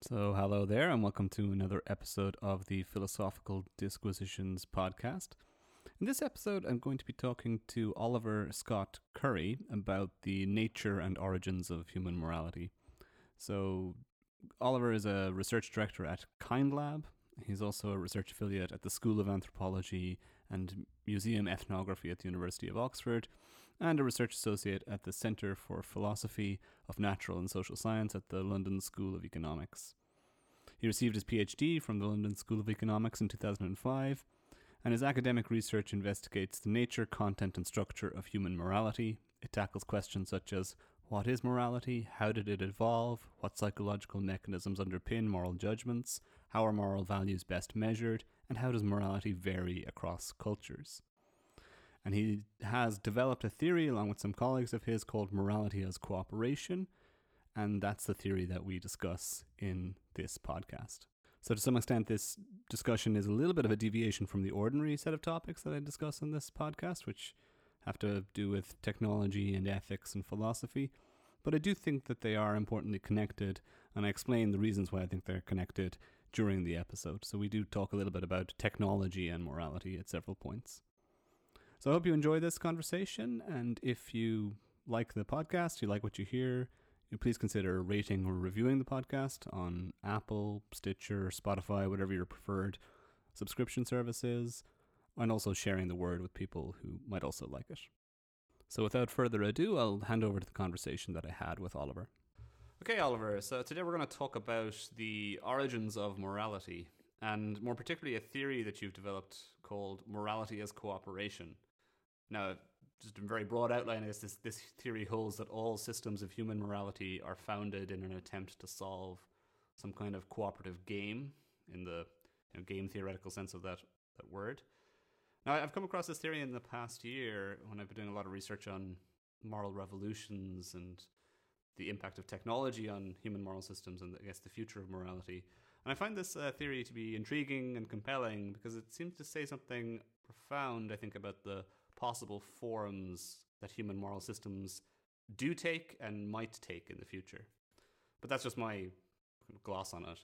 So, hello there, and welcome to another episode of the Philosophical Disquisitions podcast. In this episode, I'm going to be talking to Oliver Scott Curry about the nature and origins of human morality. So, Oliver is a research director at KindLab. He's also a research affiliate at the School of Anthropology and Museum Ethnography at the University of Oxford, and a research associate at the Centre for Philosophy of Natural and Social Science at the London School of Economics. He received his PhD from the London School of Economics in 2005, and his academic research investigates the nature, content, and structure of human morality. It tackles questions such as what is morality? How did it evolve? What psychological mechanisms underpin moral judgments? How are moral values best measured? And how does morality vary across cultures? And he has developed a theory along with some colleagues of his called morality as cooperation. And that's the theory that we discuss in this podcast. So, to some extent, this discussion is a little bit of a deviation from the ordinary set of topics that I discuss in this podcast, which have to do with technology and ethics and philosophy. But I do think that they are importantly connected, and I explain the reasons why I think they're connected during the episode. So, we do talk a little bit about technology and morality at several points. So I hope you enjoy this conversation. And if you like the podcast, you like what you hear, you please consider rating or reviewing the podcast on Apple, Stitcher, Spotify, whatever your preferred subscription service is, and also sharing the word with people who might also like it. So without further ado, I'll hand over to the conversation that I had with Oliver. Okay, Oliver, so today we're going to talk about the origins of morality, and more particularly a theory that you've developed called morality as cooperation. Now, just a very broad outline is this, this theory holds that all systems of human morality are founded in an attempt to solve some kind of cooperative game in the you know, game theoretical sense of that, that word. Now, I've come across this theory in the past year when I've been doing a lot of research on moral revolutions and the impact of technology on human moral systems and I guess the future of morality. And I find this uh, theory to be intriguing and compelling because it seems to say something profound, I think, about the possible forms that human moral systems do take and might take in the future. But that's just my gloss on it.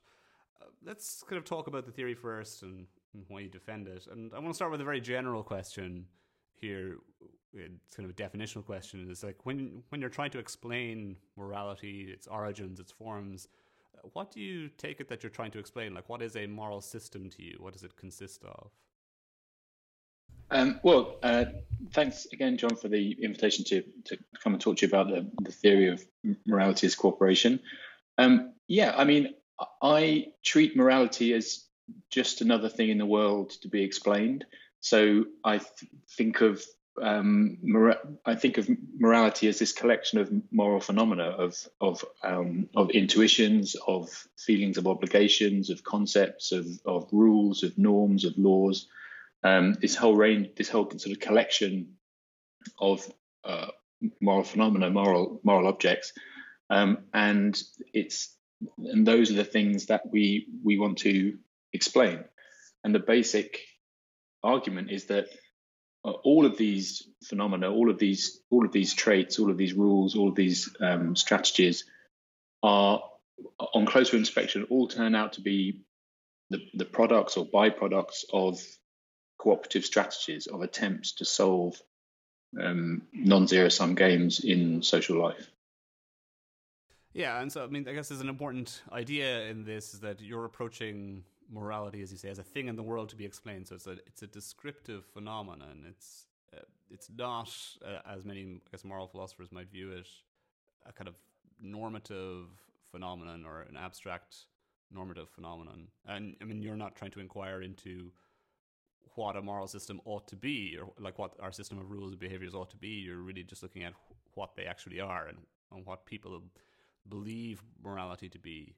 Uh, let's kind of talk about the theory first and, and why you defend it. And I want to start with a very general question here. It's kind of a definitional question. It's like when when you're trying to explain morality, its origins, its forms, uh, what do you take it that you're trying to explain? Like, what is a moral system to you? What does it consist of? Um, well, uh, thanks again, John, for the invitation to, to come and talk to you about the, the theory of morality as cooperation. Um, yeah, I mean, I treat morality as just another thing in the world to be explained. So I th- think of um, I think of morality as this collection of moral phenomena, of of um, of intuitions, of feelings of obligations, of concepts, of of rules, of norms, of laws, um, this whole range, this whole sort of collection of uh, moral phenomena, moral moral objects, um, and it's and those are the things that we we want to explain. And the basic argument is that uh, all of these phenomena, all of these all of these traits, all of these rules, all of these um, strategies are on closer inspection all turn out to be the, the products or byproducts of cooperative strategies of attempts to solve um, non-zero sum games in social life. Yeah, and so I mean, I guess there's an important idea in this is that you're approaching morality, as you say, as a thing in the world to be explained. So it's a it's a descriptive phenomenon. It's uh, it's not uh, as many I guess moral philosophers might view it a kind of normative phenomenon or an abstract normative phenomenon. And I mean, you're not trying to inquire into what a moral system ought to be, or like what our system of rules and behaviors ought to be. You're really just looking at what they actually are and, and what people believe morality to be.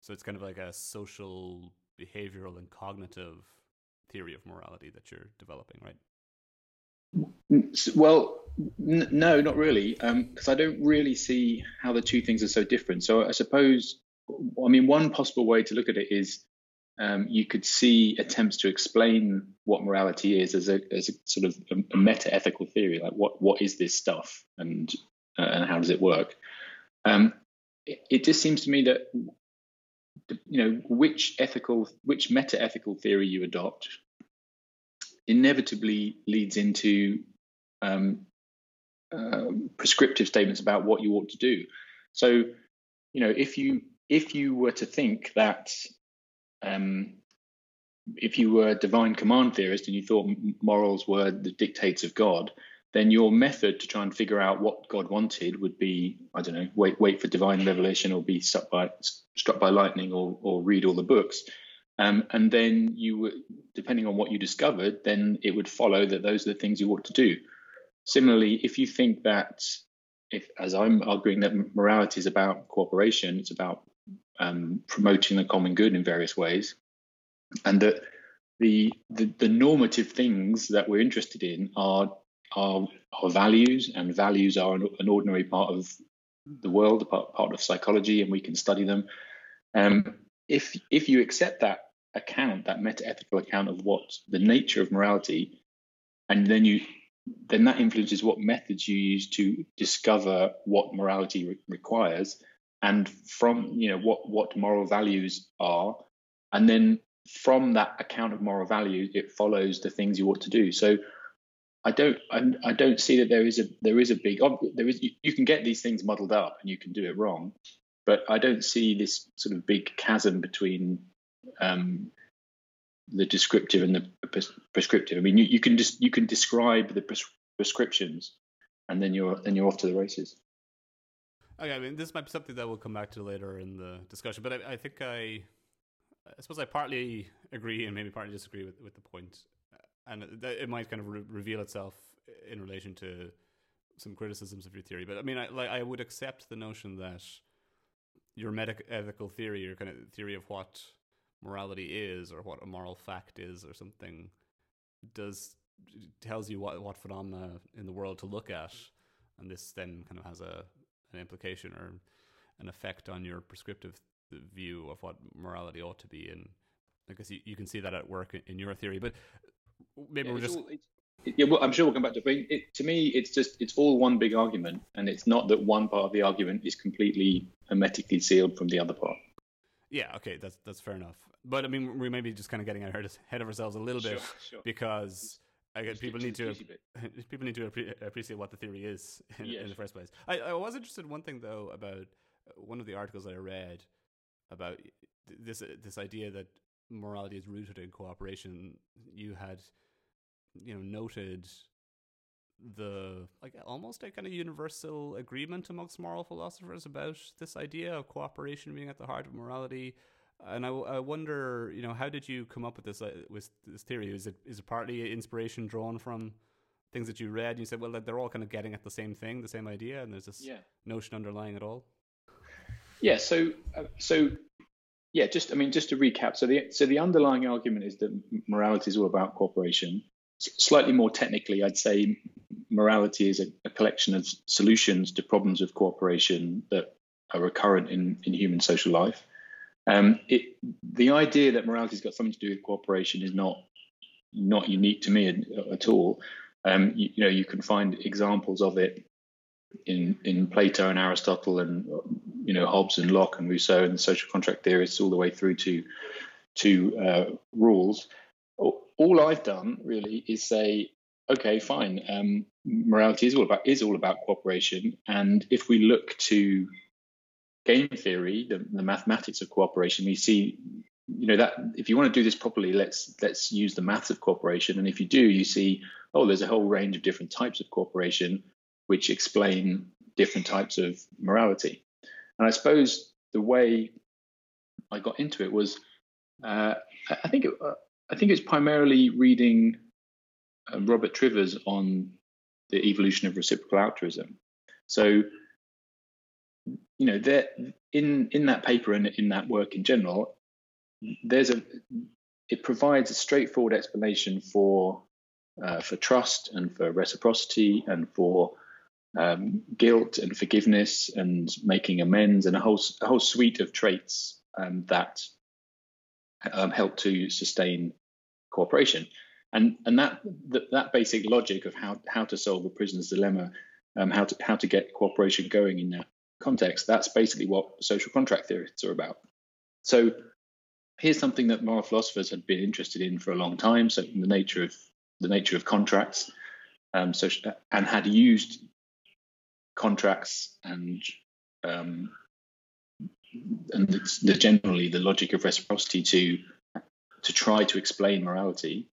So it's kind of like a social, behavioral, and cognitive theory of morality that you're developing, right? Well, n- no, not really, because um, I don't really see how the two things are so different. So I suppose, I mean, one possible way to look at it is um, you could see attempts to explain what morality is as a, as a sort of a, meta ethical theory, like what what is this stuff and uh, and how does it work? Um, it, it, just seems to me that you know which ethical which meta ethical theory you adopt inevitably leads into um, uh, prescriptive statements about what you ought to do so you know if you if you were to think that um, if you were a divine command theorist and you thought morals were the dictates of God, then your method to try and figure out what God wanted would be, I don't know, wait wait for divine revelation or be struck by struck by lightning or or read all the books. Um, and then you depending on what you discovered, then it would follow that those are the things you ought to do. Similarly, if you think that, if as I'm arguing that morality is about cooperation, it's about um, promoting the common good in various ways, and that the, the, the normative things that we're interested in are are, are values, and values are an, an ordinary part of the world, part, part of psychology, and we can study them. Um, if if you accept that account, that meta-ethical account of what the nature of morality, and then you then that influences what methods you use to discover what morality re- requires, and from you know what what moral values are, and then from that account of moral values, it follows the things you ought to do. So I don't I, I don't see that there is a there is a big there is you, can get these things muddled up and you can do it wrong, but I don't see this sort of big chasm between um, the descriptive and the prescriptive. I mean, you, you can just you can describe the pres- prescriptions, and then you're then you're off to the races. Okay, I mean, this might be something that we'll come back to later in the discussion, but I, I think I I suppose I partly agree and maybe partly disagree with, with the point, and it, it might kind of re- reveal itself in relation to some criticisms of your theory. But I mean, I like I would accept the notion that your meta ethical theory, your kind of theory of what morality is or what a moral fact is or something, does tells you what what phenomena in the world to look at, and this then kind of has a an implication or an effect on your prescriptive view of what morality ought to be. And I guess you, you can see that at work in your theory. But maybe yeah, we're just. All, yeah, well, I'm sure we'll come back to it. it. To me, it's just it's all one big argument, and it's not that one part of the argument is completely hermetically sealed from the other part. Yeah, okay, that's that's fair enough. But I mean, we may be just kind of getting ahead of ourselves a little bit sure, sure. because again, people need to people need to appreciate what the theory is in, in the first place. I, I was interested in one thing though about uh, one of the articles that I read about this uh, this idea that morality is rooted in cooperation. You had, you know, noted the like almost a kind of universal agreement amongst moral philosophers about this idea of cooperation being at the heart of morality. And I, I wonder, you know, how did you come up with this uh, with this theory? Is it is it partly inspiration drawn from things that you read? And you said, well, they're all kind of getting at the same thing, the same idea, and there's this yeah. notion underlying it all. Yeah. So, uh, so yeah. Just, I mean, just to recap. So the so the underlying argument is that morality is all about cooperation. S- slightly more technically, I'd say morality is a, a, collection of solutions to problems of cooperation that are recurrent in in human social life. Um, it, the idea that morality has got something to do with cooperation is not not unique to me at, at all. Um, you, you know, you can find examples of it in in Plato and Aristotle and you know Hobbes and Locke and Rousseau and the social contract theorists all the way through to to uh, Rawls. All I've done really is say, okay, fine. Um, morality is all about is all about cooperation, and if we look to game theory, the, the mathematics of cooperation, we see you know that if you want to do this properly let's let's use the maths of cooperation and if you do you see oh there's a whole range of different types of cooperation which explain different types of morality. And I suppose the way I got into it was, uh, I think it, uh, I think it's primarily reading uh, Robert Trivers on the evolution of reciprocal altruism. So, you know, there in in that paper and in that work in general, there's a it provides a straightforward explanation for uh, for trust and for reciprocity and for um, guilt and forgiveness and making amends and a whole a whole suite of traits um, that um, help to sustain cooperation. And and that, that, that basic logic of how how to solve a prisoner's dilemma, um, how to how to get cooperation going in that context, that's basically what social contract theorists are about. So here's something that moral philosophers had been interested in for a long time. So the nature of the nature of contracts, um, so and had used contracts and um, and the, the, generally the logic of reciprocity to to try to explain morality.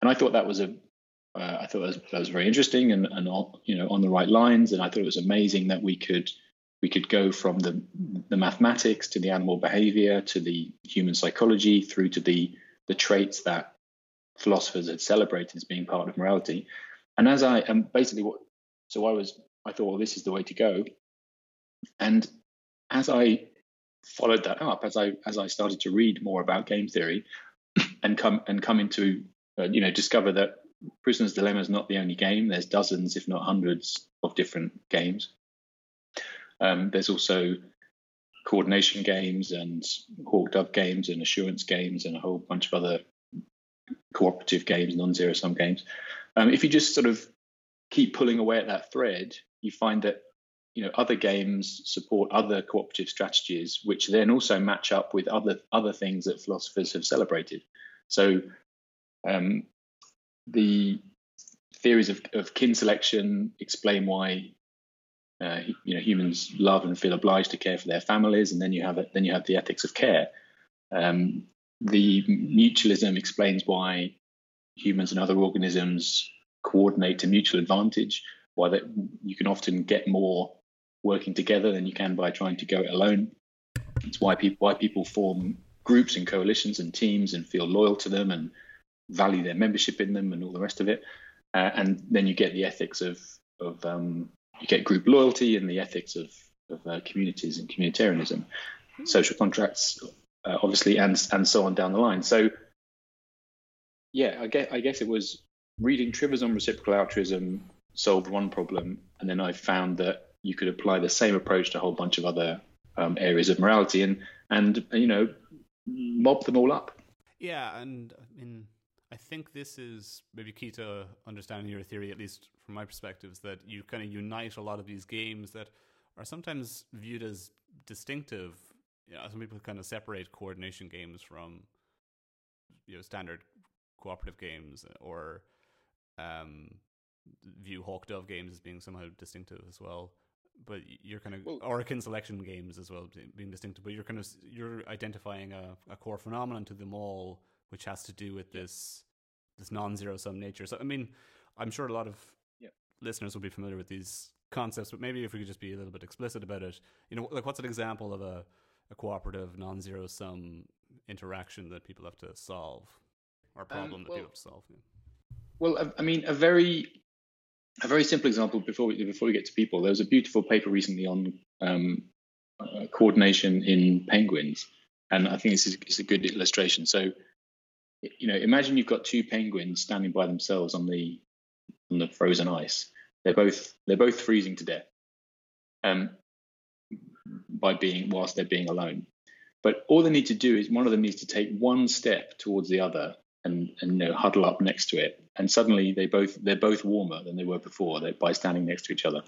And I thought that was a uh, I thought that was, that was, very interesting and, and you know on the right lines. And I thought it was amazing that we could we could go from the the mathematics to the animal behavior to the human psychology through to the the traits that philosophers had celebrated as being part of morality. And as I am basically what so I was I thought well this is the way to go. And as I followed that up, as I as I started to read more about game theory and come and come into uh, you know discover that Prisoner's Dilemma is not the only game. There's dozens, if not hundreds, of different games. Um, there's also coordination games and hawk dove games and assurance games and a whole bunch of other cooperative games, non-zero sum games. Um, if you just sort of keep pulling away at that thread, you find that you know other games support other cooperative strategies, which then also match up with other other things that philosophers have celebrated. So um, the theories of, of kin selection explain why uh, you know humans love and feel obliged to care for their families, and then you have it, then you have the ethics of care. Um, the mutualism explains why humans and other organisms coordinate to mutual advantage. Why that you can often get more working together than you can by trying to go it alone. It's why people why people form groups and coalitions and teams and feel loyal to them and value their membership in them and all the rest of it. Uh, and then you get the ethics of of um, you get group loyalty and the ethics of of uh, communities and communitarianism, social contracts, uh, obviously, and and so on down the line. So, yeah, I guess I guess it was reading Trivers on reciprocal altruism solved one problem, and then I found that you could apply the same approach to a whole bunch of other um, areas of morality, and and you know, mob them all up. Yeah, and I mean, I think this is maybe key to understanding your theory, at least from my perspective, is that you kind of unite a lot of these games that are sometimes viewed as distinctive. You know, some people kind of separate coordination games from you know standard cooperative games, or um, view Hawk Dove games as being somehow distinctive as well. But you're kind of well, or kin selection games as well being distinctive. But you're kind of you're identifying a, a core phenomenon to them all which has to do with this this non-zero sum nature. So I mean, I'm sure a lot of yeah. listeners will be familiar with these concepts, but maybe if we could just be a little bit explicit about it, you know, like what's an example of a, a cooperative non-zero sum interaction that people have to solve, or a um, problem um, well, that people have to solve? Yeah. Well, I mean, a very a very simple example before we before we get to people. There was a beautiful paper recently on um, uh, coordination in penguins, and I think this is, is a good illustration. So you know, imagine you've got two penguins standing by themselves on the on the frozen ice. They're both they're both freezing to death, um, by being whilst they're being alone. But all they need to do is one of them needs to take one step towards the other and and you know huddle up next to it, and suddenly they both they're both warmer than they were before by standing next to each other.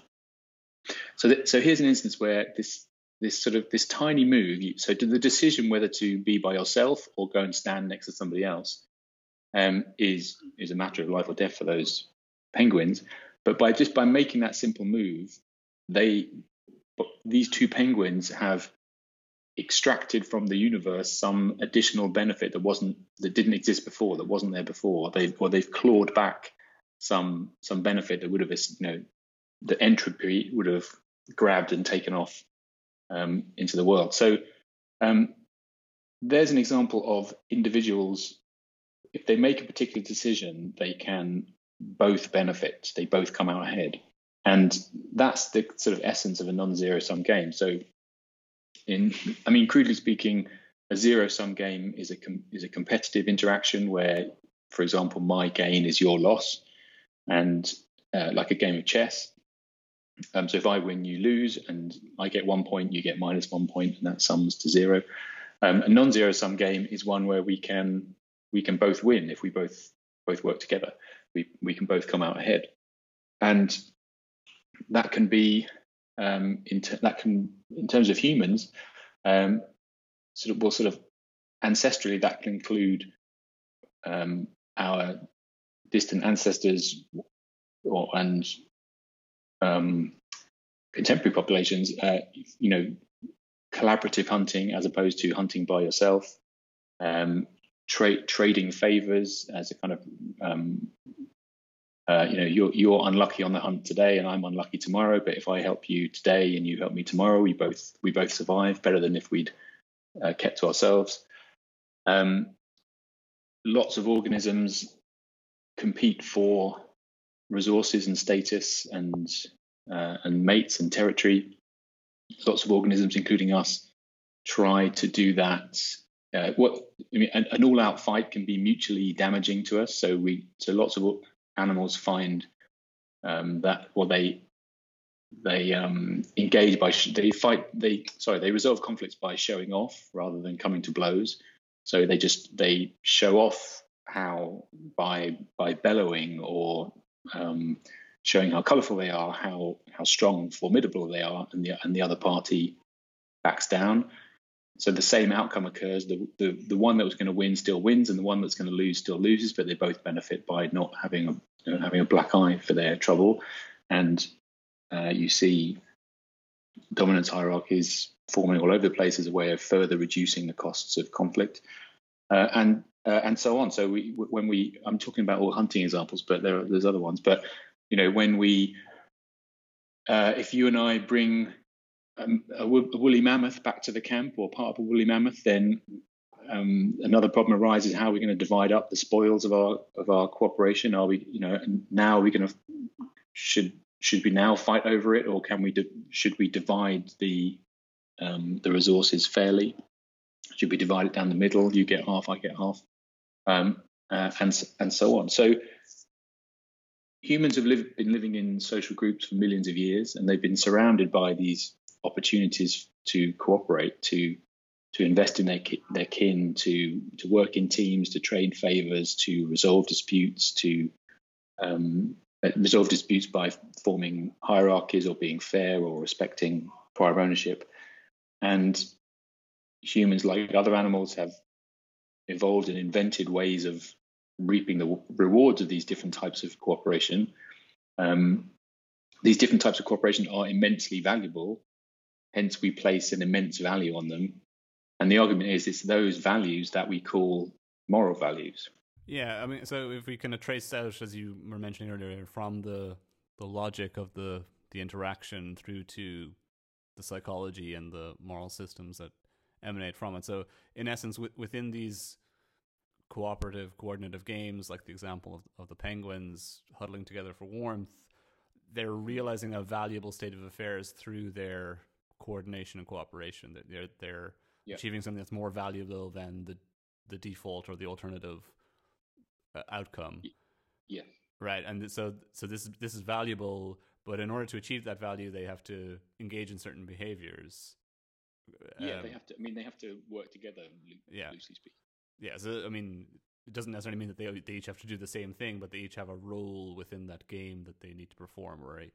So so here's an instance where this this sort of this tiny move. So the decision whether to be by yourself or go and stand next to somebody else um, is is a matter of life or death for those penguins. But by just by making that simple move, they these two penguins have extracted from the universe some additional benefit that wasn't that didn't exist before, that wasn't there before. They or they've clawed back some some benefit that would have you know the entropy would have grabbed and taken off um, into the world. So um, there's an example of individuals, if they make a particular decision, they can both benefit, they both come out ahead. And that's the sort of essence of a non zero sum game. So, in, I mean, crudely speaking, a zero sum game is a com- is a competitive interaction where, for example, my gain is your loss, and uh, like a game of chess, um, so if I win, you lose, and I get one point, you get minus one point, and that sums to zero. Um, a non-zero sum game is one where we can we can both win if we both both work together. We we can both come out ahead, and that can be um, in ter- that can in terms of humans. Um, sort of well, sort of ancestrally that can include um, our distant ancestors or, and um, contemporary populations, uh, you know, collaborative hunting as opposed to hunting by yourself, um, tra- trading favors as a kind of um, uh, you know you're you're unlucky on the hunt today and I'm unlucky tomorrow but if I help you today and you help me tomorrow we both we both survive better than if we'd uh, kept to ourselves. Um, lots of organisms compete for resources and status and uh, and mates and territory lots of organisms including us try to do that uh, what I mean, an, an all-out fight can be mutually damaging to us. So we, so lots of animals find um, that well they they um, engage by they fight they sorry they resolve conflicts by showing off rather than coming to blows. So they just they show off how by by bellowing or um, showing how colourful they are, how how strong and formidable they are, and the and the other party backs down. So the same outcome occurs. The, the the one that was going to win still wins, and the one that's going to lose still loses. But they both benefit by not having a you know, having a black eye for their trouble. And uh, you see dominance hierarchies forming all over the place as a way of further reducing the costs of conflict, uh, and uh, and so on. So we when we I'm talking about all hunting examples, but there are, there's other ones. But you know when we uh, if you and I bring um, a, woolly mammoth back to the camp or part of a woolly mammoth, then um, another problem arises: how are we going to divide up the spoils of our of our cooperation? Are we, you know, now are we going to should should we now fight over it, or can we should we divide the um, the resources fairly? Should we divide it down the middle? You get half, I get half, um, uh, and and so on. So humans have lived, been living in social groups for millions of years, and they've been surrounded by these opportunities to cooperate, to to invest in their their kin, to to work in teams, to trade favors, to resolve disputes, to um, resolve disputes by forming hierarchies or being fair or respecting prior ownership. And humans, like other animals, have evolved and invented ways of reaping the rewards of these different types of cooperation. Um, these different types of cooperation are immensely valuable. Hence, we place an immense value on them and the argument is it's those values that we call moral values. Yeah, I mean, so if we kind of trace out, as you were mentioning earlier, from the the logic of the the interaction through to the psychology and the moral systems that emanate from it. So, in essence, w- within these cooperative, coordinative games, like the example of, of the penguins huddling together for warmth, they're realizing a valuable state of affairs through their coordination and cooperation. That they're they're achieving something that's more valuable than the the default or the alternative uh, outcome. Yeah. Right, and so so this this is valuable, but in order to achieve that value, they have to engage in certain behaviors. Yeah, um, they have to. I mean, they have to work together. Yeah. Loosely speaking. Yeah. So I mean, it doesn't necessarily mean that they they each have to do the same thing, but they each have a role within that game that they need to perform, or a,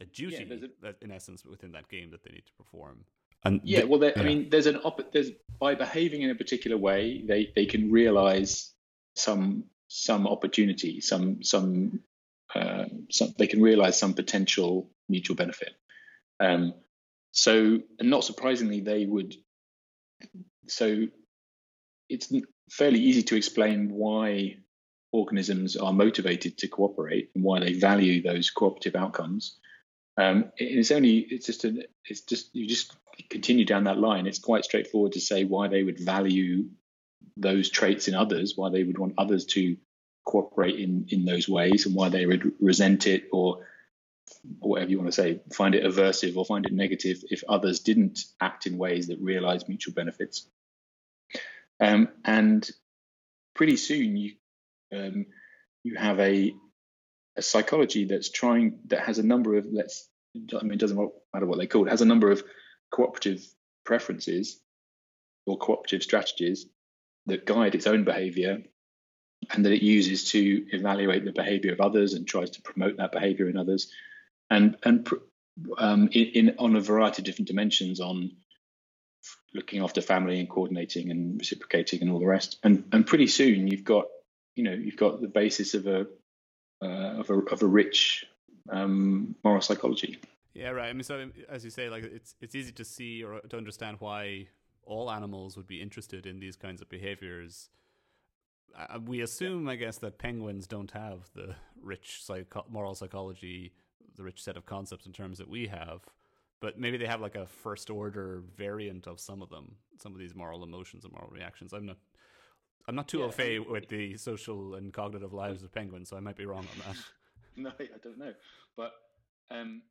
a duty yeah, a, that, in essence within that game that they need to perform. And yeah, well, yeah. I mean, there's an op- there's by behaving in a particular way, they they can realize some some opportunity, some some, uh, some they can realize some potential mutual benefit. Um, so, and not surprisingly, they would. So, it's fairly easy to explain why organisms are motivated to cooperate and why they value those cooperative outcomes. Um, it's only it's just a, it's just you just continue down that line. It's quite straightforward to say why they would value those traits in others, why they would want others to cooperate in in those ways, and why they would resent it or whatever you want to say, find it aversive or find it negative if others didn't act in ways that realize mutual benefits. Um, and pretty soon you um, you have a a psychology that's trying that has a number of let's I mean it doesn't matter what they call it has a number of cooperative preferences or cooperative strategies that guide its own behavior and that it uses to evaluate the behavior of others and tries to promote that behavior in others and and um, in, in, on a variety of different dimensions on looking after family and coordinating and reciprocating and all the rest. And and pretty soon you've got you know you've got the basis of a uh, of a of a rich um, moral psychology. Yeah, right. I mean, so as you say, like it's it's easy to see or to understand why all animals would be interested in these kinds of behaviors. Uh, we assume, I guess, that penguins don't have the rich psycho- moral psychology, the rich set of concepts and terms that we have but maybe they have like a first order variant of some of them, some of these moral emotions and moral reactions. I'm not. I'm not too yeah, au fait with the social and cognitive lives of penguins, so I might be wrong on that. no, I don't know, but um,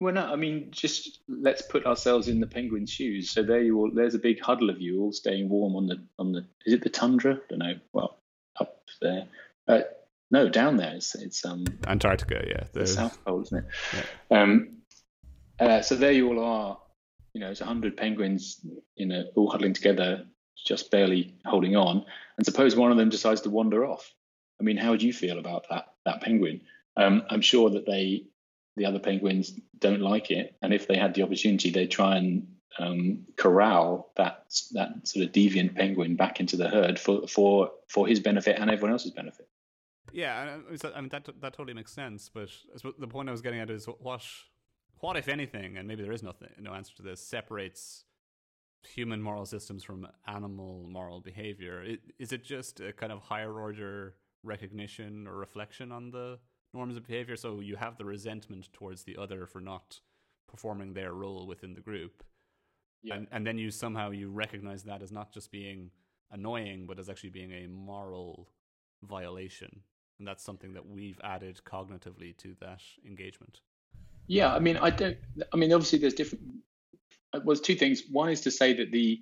well, no, I mean, just let's put ourselves in the penguin's shoes. So there you all. There's a big huddle of you all staying warm on the on the. Is it the tundra? I don't know. Well, up there. Uh, no, down there. It's, it's um Antarctica. Yeah, the, the South Pole, isn't it? Yeah. Um, uh, so there you all are. You know, it's a hundred penguins, you know, all huddling together, just barely holding on. And suppose one of them decides to wander off. I mean, how would you feel about that that penguin? Um, I'm sure that they, the other penguins, don't like it. And if they had the opportunity, they'd try and um, corral that that sort of deviant penguin back into the herd for for for his benefit and everyone else's benefit. Yeah, I mean that that totally makes sense. But the point I was getting at is what what, if anything, and maybe there is nothing, no answer to this, separates human moral systems from animal moral behavior? Is it just a kind of higher order recognition or reflection on the norms of behavior? So you have the resentment towards the other for not performing their role within the group. Yeah. And, and then you somehow you recognize that as not just being annoying, but as actually being a moral violation. And that's something that we've added cognitively to that engagement. Yeah, I mean, I don't. I mean, obviously, there's different. Uh, well, two things. One is to say that the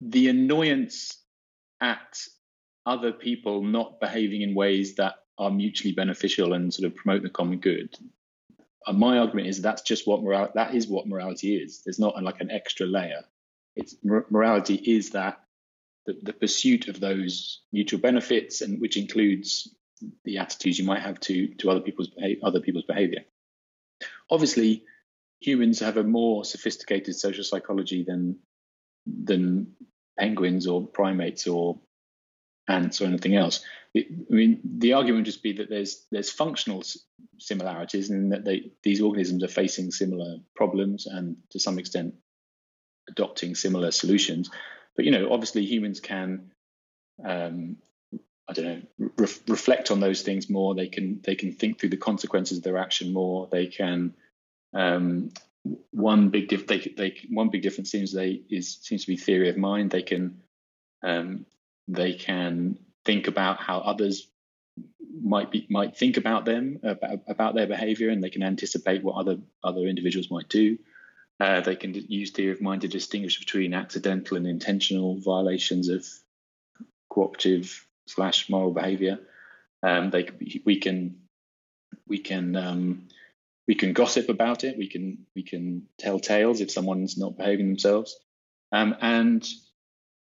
the annoyance at other people not behaving in ways that are mutually beneficial and sort of promote the common good. Uh, my argument is that's just what morality. That is what morality is. There's not like an extra layer. It's morality is that the, the pursuit of those mutual benefits, and which includes the attitudes you might have to to other people's other people's behavior. Obviously, humans have a more sophisticated social psychology than than penguins or primates or ants or anything else. I mean, the argument would just be that there's there's functional similarities and that they, these organisms are facing similar problems and to some extent adopting similar solutions. But you know, obviously, humans can um, I don't know, re- reflect on those things more. They can they can think through the consequences of their action more. They can um, one big diff- they, they one big difference seems they is seems to be theory of mind. They can um, they can think about how others might be might think about them about, about their behavior, and they can anticipate what other other individuals might do. Uh, they can use theory of mind to distinguish between accidental and intentional violations of cooperative slash moral behavior. Um, they we can we can um, we can gossip about it. We can we can tell tales if someone's not behaving themselves, um, and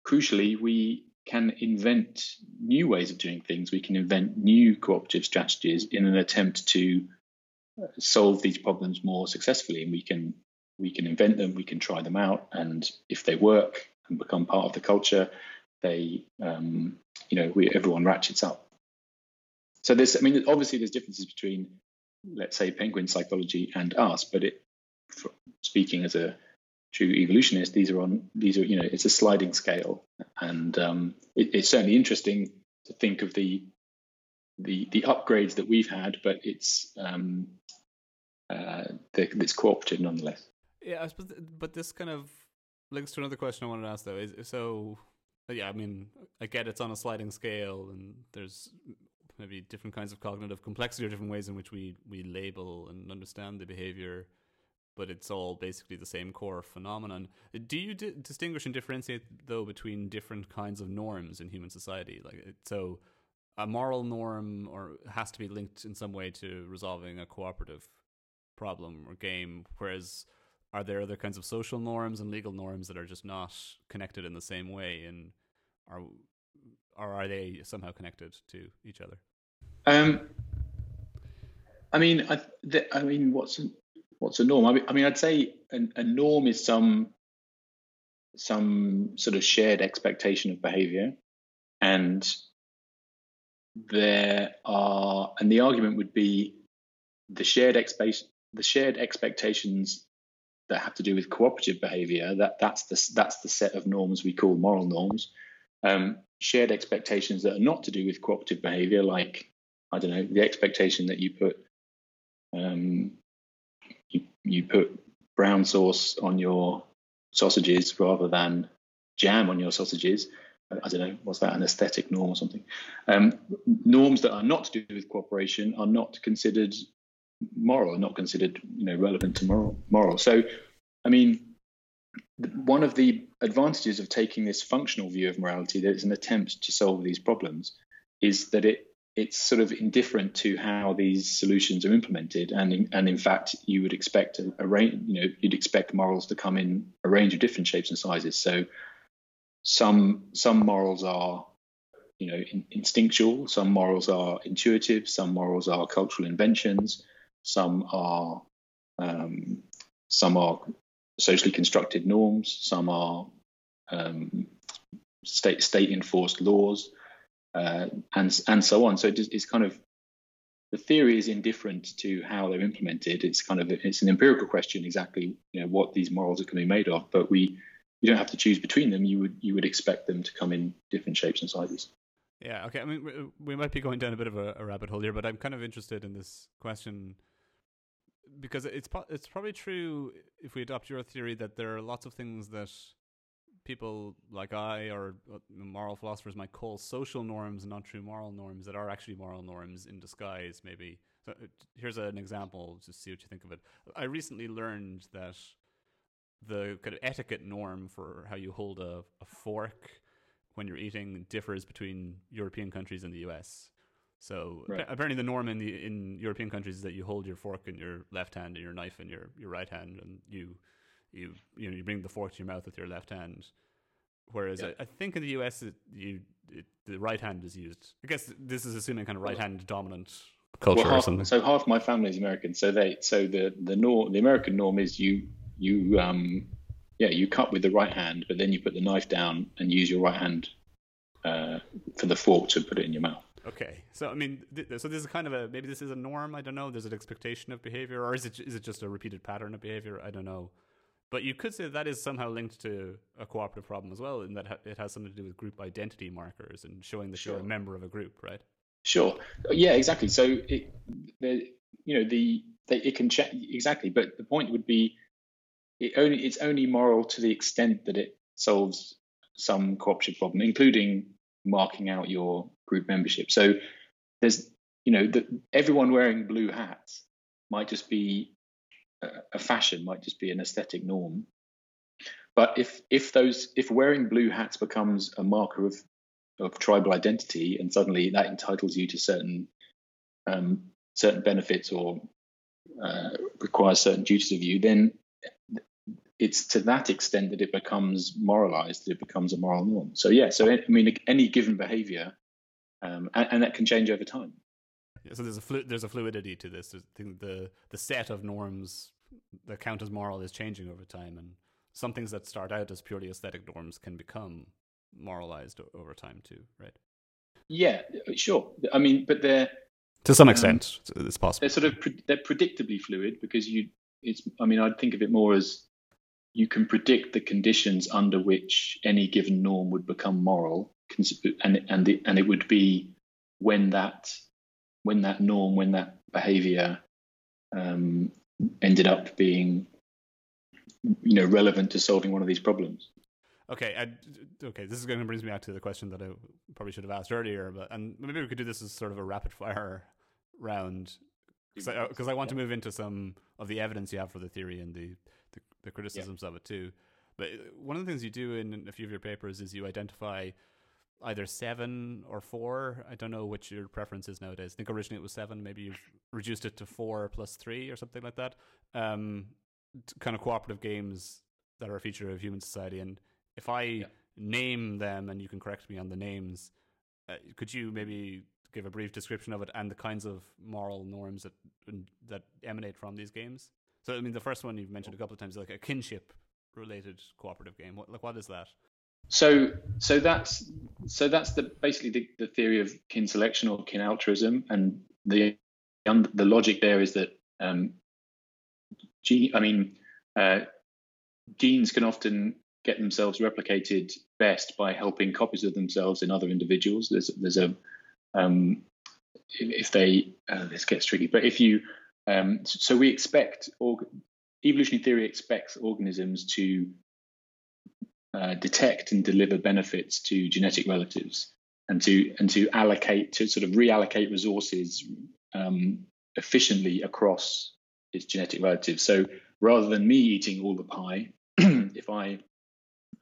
crucially, we can invent new ways of doing things. We can invent new cooperative strategies in an attempt to uh, solve these problems more successfully. And we can we can invent them. We can try them out, and if they work and become part of the culture, they, um, you know, we, everyone ratchets up. So there's, I mean, obviously there's differences between, let's say, penguin psychology and us, but it, speaking as a true evolutionist, these are on, these are, you know, it's a sliding scale, and um, it, it's certainly interesting to think of the, the, the upgrades that we've had, but it's, um, uh, it's cooperative nonetheless. Yeah, I suppose, but this kind of links to another question I wanted to ask though. Is so yeah, I mean, I get it's on a sliding scale, and there's maybe different kinds of cognitive complexity or different ways in which we we label and understand the behavior, but it's all basically the same core phenomenon. Do you distinguish and differentiate though between different kinds of norms in human society? Like so, a moral norm or has to be linked in some way to resolving a cooperative problem or game, whereas are there other kinds of social norms and legal norms that are just not connected in the same way? And are or are they somehow connected to each other? Um i mean i the, i mean what's what's a norm? I mean, I mean i'd say a, a norm is some some sort of shared expectation of behavior, and there are, and the argument would be the shared expectation, the shared expectations that have to do with cooperative behavior. That that's the that's the set of norms we call moral norms. Um, shared expectations that are not to do with cooperative behavior, like I don't know, the expectation that you put um, you, you put brown sauce on your sausages rather than jam on your sausages. I don't know, was that an aesthetic norm or something? Um, norms that are not to do with cooperation are not considered moral, are not considered, you know, relevant to moral. Moral. So, I mean, one of the advantages of taking this functional view of morality, that it's an attempt to solve these problems, is that it it's sort of indifferent to how these solutions are implemented, and in, and in fact, you would expect a, a range, you know, you'd expect morals to come in a range of different shapes and sizes. So, some some morals are, you know, in, instinctual. Some morals are intuitive. Some morals are cultural inventions. Some are um, some are socially constructed norms. Some are um, state state enforced laws uh, and and so on. So it's kind of the theory is indifferent to how they're implemented. It's kind of it's an empirical question exactly you know what these morals are going to be made of, but we you don't have to choose between them. You would you would expect them to come in different shapes and sizes. Yeah. Okay. I mean, we might be going down a bit of a, a rabbit hole here, but I'm kind of interested in this question because it's it's probably true if we adopt your theory that there are lots of things that people like I or uh, moral philosophers might call social norms and not true moral norms that are actually moral norms in disguise, maybe. So uh, here's an example to see what you think of it. I recently learned that the kind of etiquette norm for how you hold a, a fork when you're eating differs between European countries and the US. So right. apparently, the norm in the in European countries is that you hold your fork in your left hand and your knife in your, your right hand, and you you you know you bring the fork to your mouth with your left hand. Whereas yeah. I, I, think in the US, it, you it, the right hand is used. I guess this is assuming kind of right hand dominant culture well, half, or something. So half my family is American. So they so the the norm the American norm is you you um yeah you cut with the right hand, but then you put the knife down and use your right hand uh, for the fork to put it in your mouth. Okay, so I mean, th- so this is kind of a maybe this is a norm. I don't know. There's an expectation of behavior, or is it is it just a repeated pattern of behavior? I don't know. But you could say that is somehow linked to a cooperative problem as well, in that it has something to do with group identity markers and showing that sure. you're a member of a group, right? Sure. Yeah, exactly. So it, the, you know, the, the it can check exactly, but the point would be, it only it's only moral to the extent that it solves some cooperative problem, including marking out your group membership. So there's, you know, the, everyone wearing blue hats might just be a fashion might just be an aesthetic norm. But if if those if wearing blue hats becomes a marker of of tribal identity, and suddenly that entitles you to certain um, certain benefits or uh, requires certain duties of you, then it's to that extent that it becomes moralized, that it becomes a moral norm. So yeah, so I mean, any given behavior, um, and, and, that can change over time. So there's a flu- there's a fluidity to this. the the set of norms that count as moral is changing over time, and some things that start out as purely aesthetic norms can become moralized over time too, right? Yeah, sure. I mean, but they're to some um, extent um, it's possible. They're sort of pre- they're predictably fluid because you. It's. I mean, I'd think of it more as you can predict the conditions under which any given norm would become moral, and and the, and it would be when that when that norm, when that behavior um, ended up being, you know, relevant to solving one of these problems. Okay, I, okay. This is going to brings me back to the question that I probably should have asked earlier, but and maybe we could do this as sort of a rapid fire round because I, I want yeah. to move into some of the evidence you have for the theory and the the, the criticisms yeah. of it too. But one of the things you do in a few of your papers is you identify either seven or four. I don't know which your preference is nowadays. I think originally it was seven. Maybe you've reduced it to four plus three or something like that. Um, kind of cooperative games that are a feature of human society. And if I yeah. name them, and you can correct me on the names, uh, could you maybe give a brief description of it and the kinds of moral norms that that emanate from these games? So, I mean, the first one you've mentioned a couple of times, like a kinship related cooperative game? What like what is that? So so that's so that's the basically the, the theory of kin selection or kin altruism, and the the logic there is that um, gene, I mean uh, genes can often get themselves replicated best by helping copies of themselves in other individuals. There's there's a um, if they uh, this gets tricky, but if you um, so we expect or evolutionary theory expects organisms to uh, detect and deliver benefits to genetic relatives and to and to allocate to sort of reallocate resources um, efficiently across its genetic relatives. So rather than me eating all the pie, if I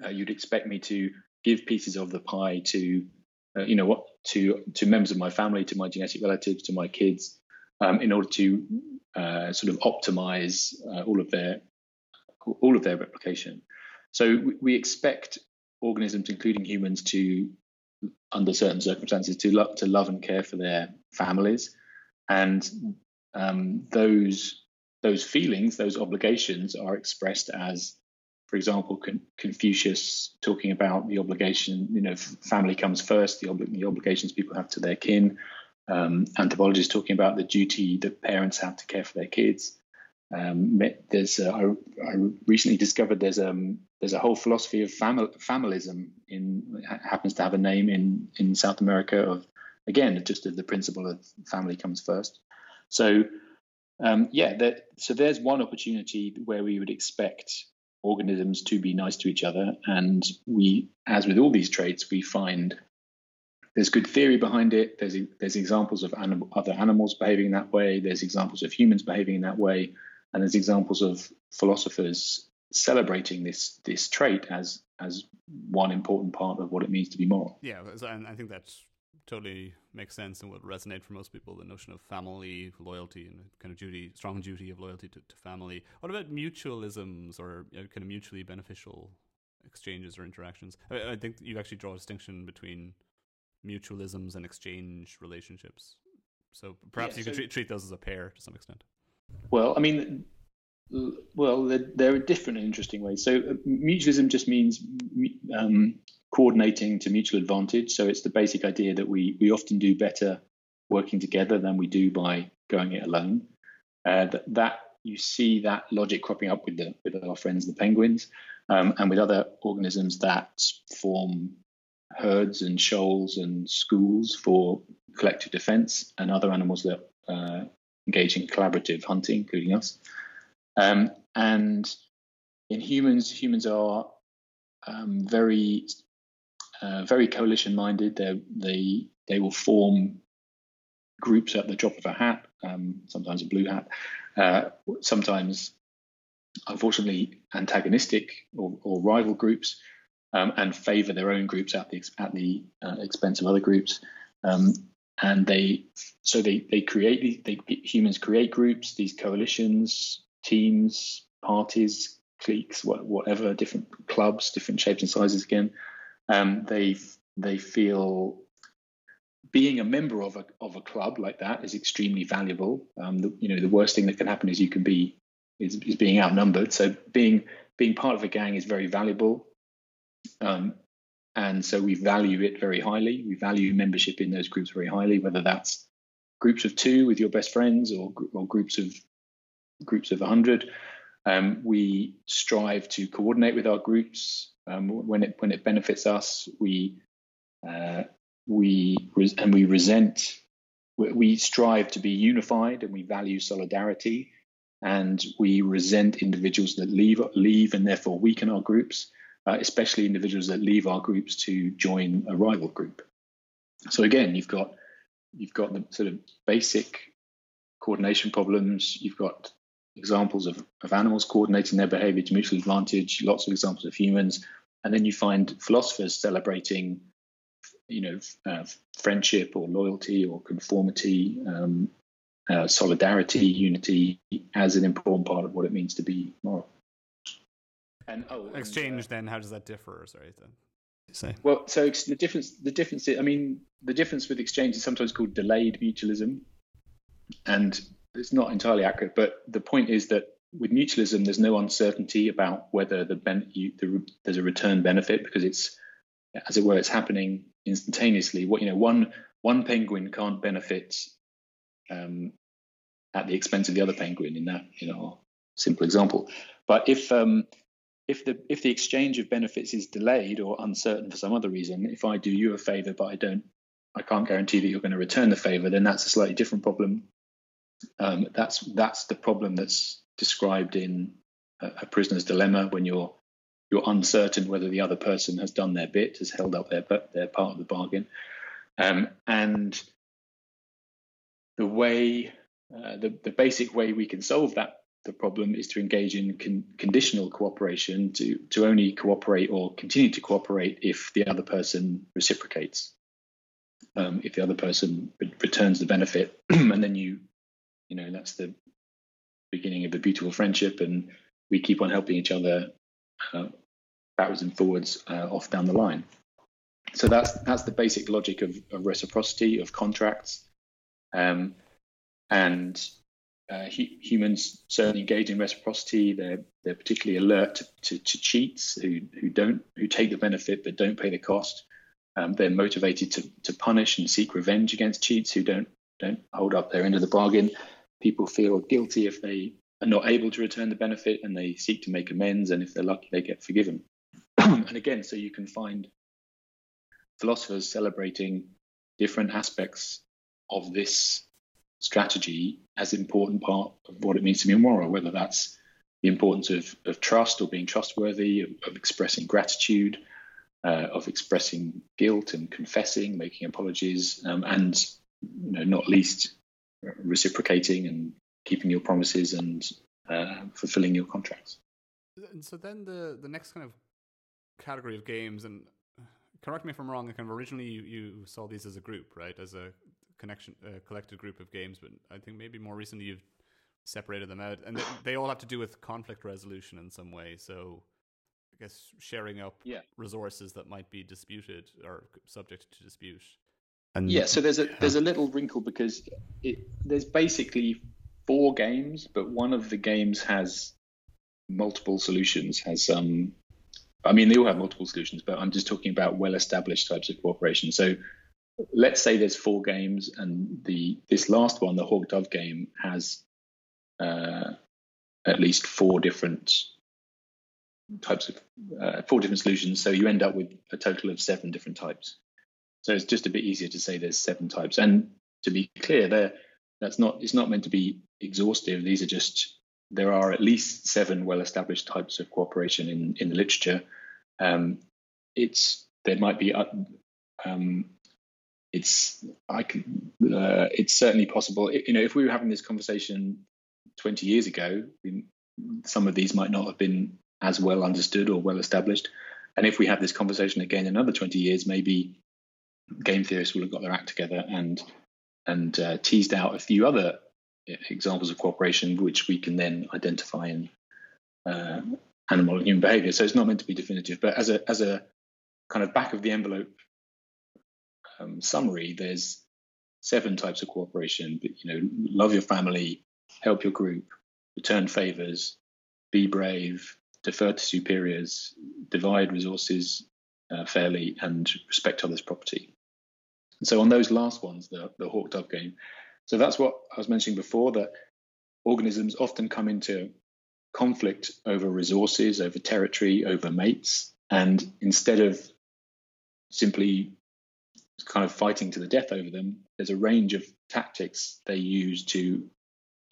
uh, you'd expect me to give pieces of the pie to uh, you know what to to members of my family, to my genetic relatives, to my kids, um, in order to uh, sort of optimize uh, all of their all of their replication. So we, expect organisms, including humans, to under certain circumstances to love to love and care for their families, and um, those those feelings, those obligations, are expressed as for example, Con- Confucius talking about the obligation, you know, family comes first, the, the obligations people have to their kin. Um, anthropologists talking about the duty that parents have to care for their kids. Um, there's I, recently discovered there's um there's a whole philosophy of famil- familism in happens to have a name in in South America of again just the principle of family comes first. So um, yeah, that, so there's one opportunity where we would expect organisms to be nice to each other. And we, as with all these traits, we find there's good theory behind it. There's there's examples of anim- other animals behaving that way. There's examples of humans behaving in that way, and there's examples of philosophers celebrating this this trait as as one important part of what it means to be moral. Yeah, and I think that totally makes sense and would resonate for most people. The notion of family loyalty and kind of duty, strong duty of loyalty to, to family. What about mutualisms or you know, kind of mutually beneficial exchanges or interactions? I, I, think you actually draw a distinction between mutualisms and exchange relationships. So perhaps yeah, you so, could treat, treat those as a pair to some extent. Well, I mean, well, they're, they're different in interesting ways. So uh, mutualism just means um, coordinating to mutual advantage. So it's the basic idea that we we often do better working together than we do by going it alone. Uh, that, that you see that logic cropping up with the with our friends the penguins um, and with other organisms that form herds and shoals and schools for collective defense and other animals that uh, engage in collaborative hunting, including us. Um, and in humans, humans are um, very uh, very coalition minded. They they will form groups at the drop of a hat, um, sometimes a blue hat, uh, sometimes unfortunately antagonistic or, or rival groups, um, and favour their own groups at the at the uh, expense of other groups. Um, and they so they they create they humans create groups, these coalitions, teams, parties, cliques, whatever, different clubs, different shapes and sizes again um, they they feel being a member of a of a club like that is extremely valuable. Um, the, you know, the worst thing that can happen is you can be is, is being outnumbered. So being being part of a gang is very valuable, um, and so we value it very highly. We value membership in those groups very highly, whether that's groups of two with your best friends or or groups of groups of a hundred. Um, we strive to coordinate with our groups um, when it when it benefits us. We uh, we res- and we resent. We, we strive to be unified, and we value solidarity. And we resent individuals that leave leave and therefore weaken our groups, uh, especially individuals that leave our groups to join a rival group. So again, you've got you've got the sort of basic coordination problems. You've got examples of, of animals coordinating their behavior to mutual advantage, lots of examples of humans, and then you find philosophers celebrating, you know, uh, friendship or loyalty or conformity, um, uh, solidarity, unity as an important part of what it means to be moral. And oh, exchange. And, uh, then, how does that differ? Sorry, then. Say. Well, so the difference, the difference, I mean, the difference with exchange is sometimes called delayed mutualism, and it's not entirely accurate, but the point is that with mutualism, there's no uncertainty about whether the, ben, you, the there's a return benefit because it's, as it were, it's happening instantaneously. What you know, one one penguin can't benefit um, at the expense of the other penguin in that you know simple example. But if um, if the if the exchange of benefits is delayed or uncertain for some other reason, if I do you a favor but I don't, I can't guarantee that you're going to return the favor, then that's a slightly different problem. Um, that's that's the problem that's described in a, a, prisoner's dilemma when you're you're uncertain whether the other person has done their bit, has held up their their part of the bargain, um, and the way uh, the the basic way we can solve that the problem is to engage in con- conditional cooperation to to only cooperate or continue to cooperate if the other person reciprocates. Um, if the other person re- returns the benefit and then you you know that's the beginning of a beautiful friendship and we keep on helping each other uh, backwards and forwards uh, off down the line so that's that's the basic logic of, of reciprocity of contracts um, and uh, humans certainly engage in reciprocity. They're they're particularly alert to, to, cheats who who don't who take the benefit but don't pay the cost. Um, they're motivated to to punish and seek revenge against cheats who don't don't hold up their end of the bargain. People feel guilty if they are not able to return the benefit and they seek to make amends. And if they're lucky, they get forgiven. and again, so you can find philosophers celebrating different aspects of this strategy as important part of what it means to be moral, whether that's the importance of, of trust or being trustworthy, of, of expressing gratitude, uh, of expressing guilt and confessing, making apologies, um, and you know, not least reciprocating and keeping your promises and uh, fulfilling your contracts. And so then the the next kind of category of games, and correct me if I'm wrong, kind of originally you, you saw these as a group, right? As a connection a collected group of games, but I think maybe more recently you've separated them out, and they, they all have to do with conflict resolution in some way. So I guess sharing up yeah. resources that might be disputed or subject to dispute. And yeah, so there's a there's a little wrinkle because it, there's basically four games, but one of the games has multiple solutions. Has um, I mean they all have multiple solutions, but I'm just talking about well-established types of cooperation. So let's say there's four games and the this last one the hawk dove game has uh, at least four different types of uh, four different solutions so you end up with a total of seven different types so it's just a bit easier to say there's seven types and to be clear there that's not it's not meant to be exhaustive these are just there are at least seven well established types of cooperation in in the literature um, it's there might be uh, um, it's I can uh, it's certainly possible. It, you know, if we were having this conversation 20 years ago, some of these might not have been as well understood or well established. And if we have this conversation again in another 20 years, maybe game theorists will have got their act together and and uh, teased out a few other examples of cooperation, which we can then identify in uh, animal and human behavior. So it's not meant to be definitive, but as a as a kind of back of the envelope um, summary, there's seven types of cooperation. You know, love your family, help your group, return favors, be brave, defer to superiors, divide resources uh, fairly, and respect others' property. So on those last ones, the, the hawk dove game. So that's what I was mentioning before that organisms often come into conflict over resources, over territory, over mates. And instead of simply kind of fighting to the death over them, there's a range of tactics they use to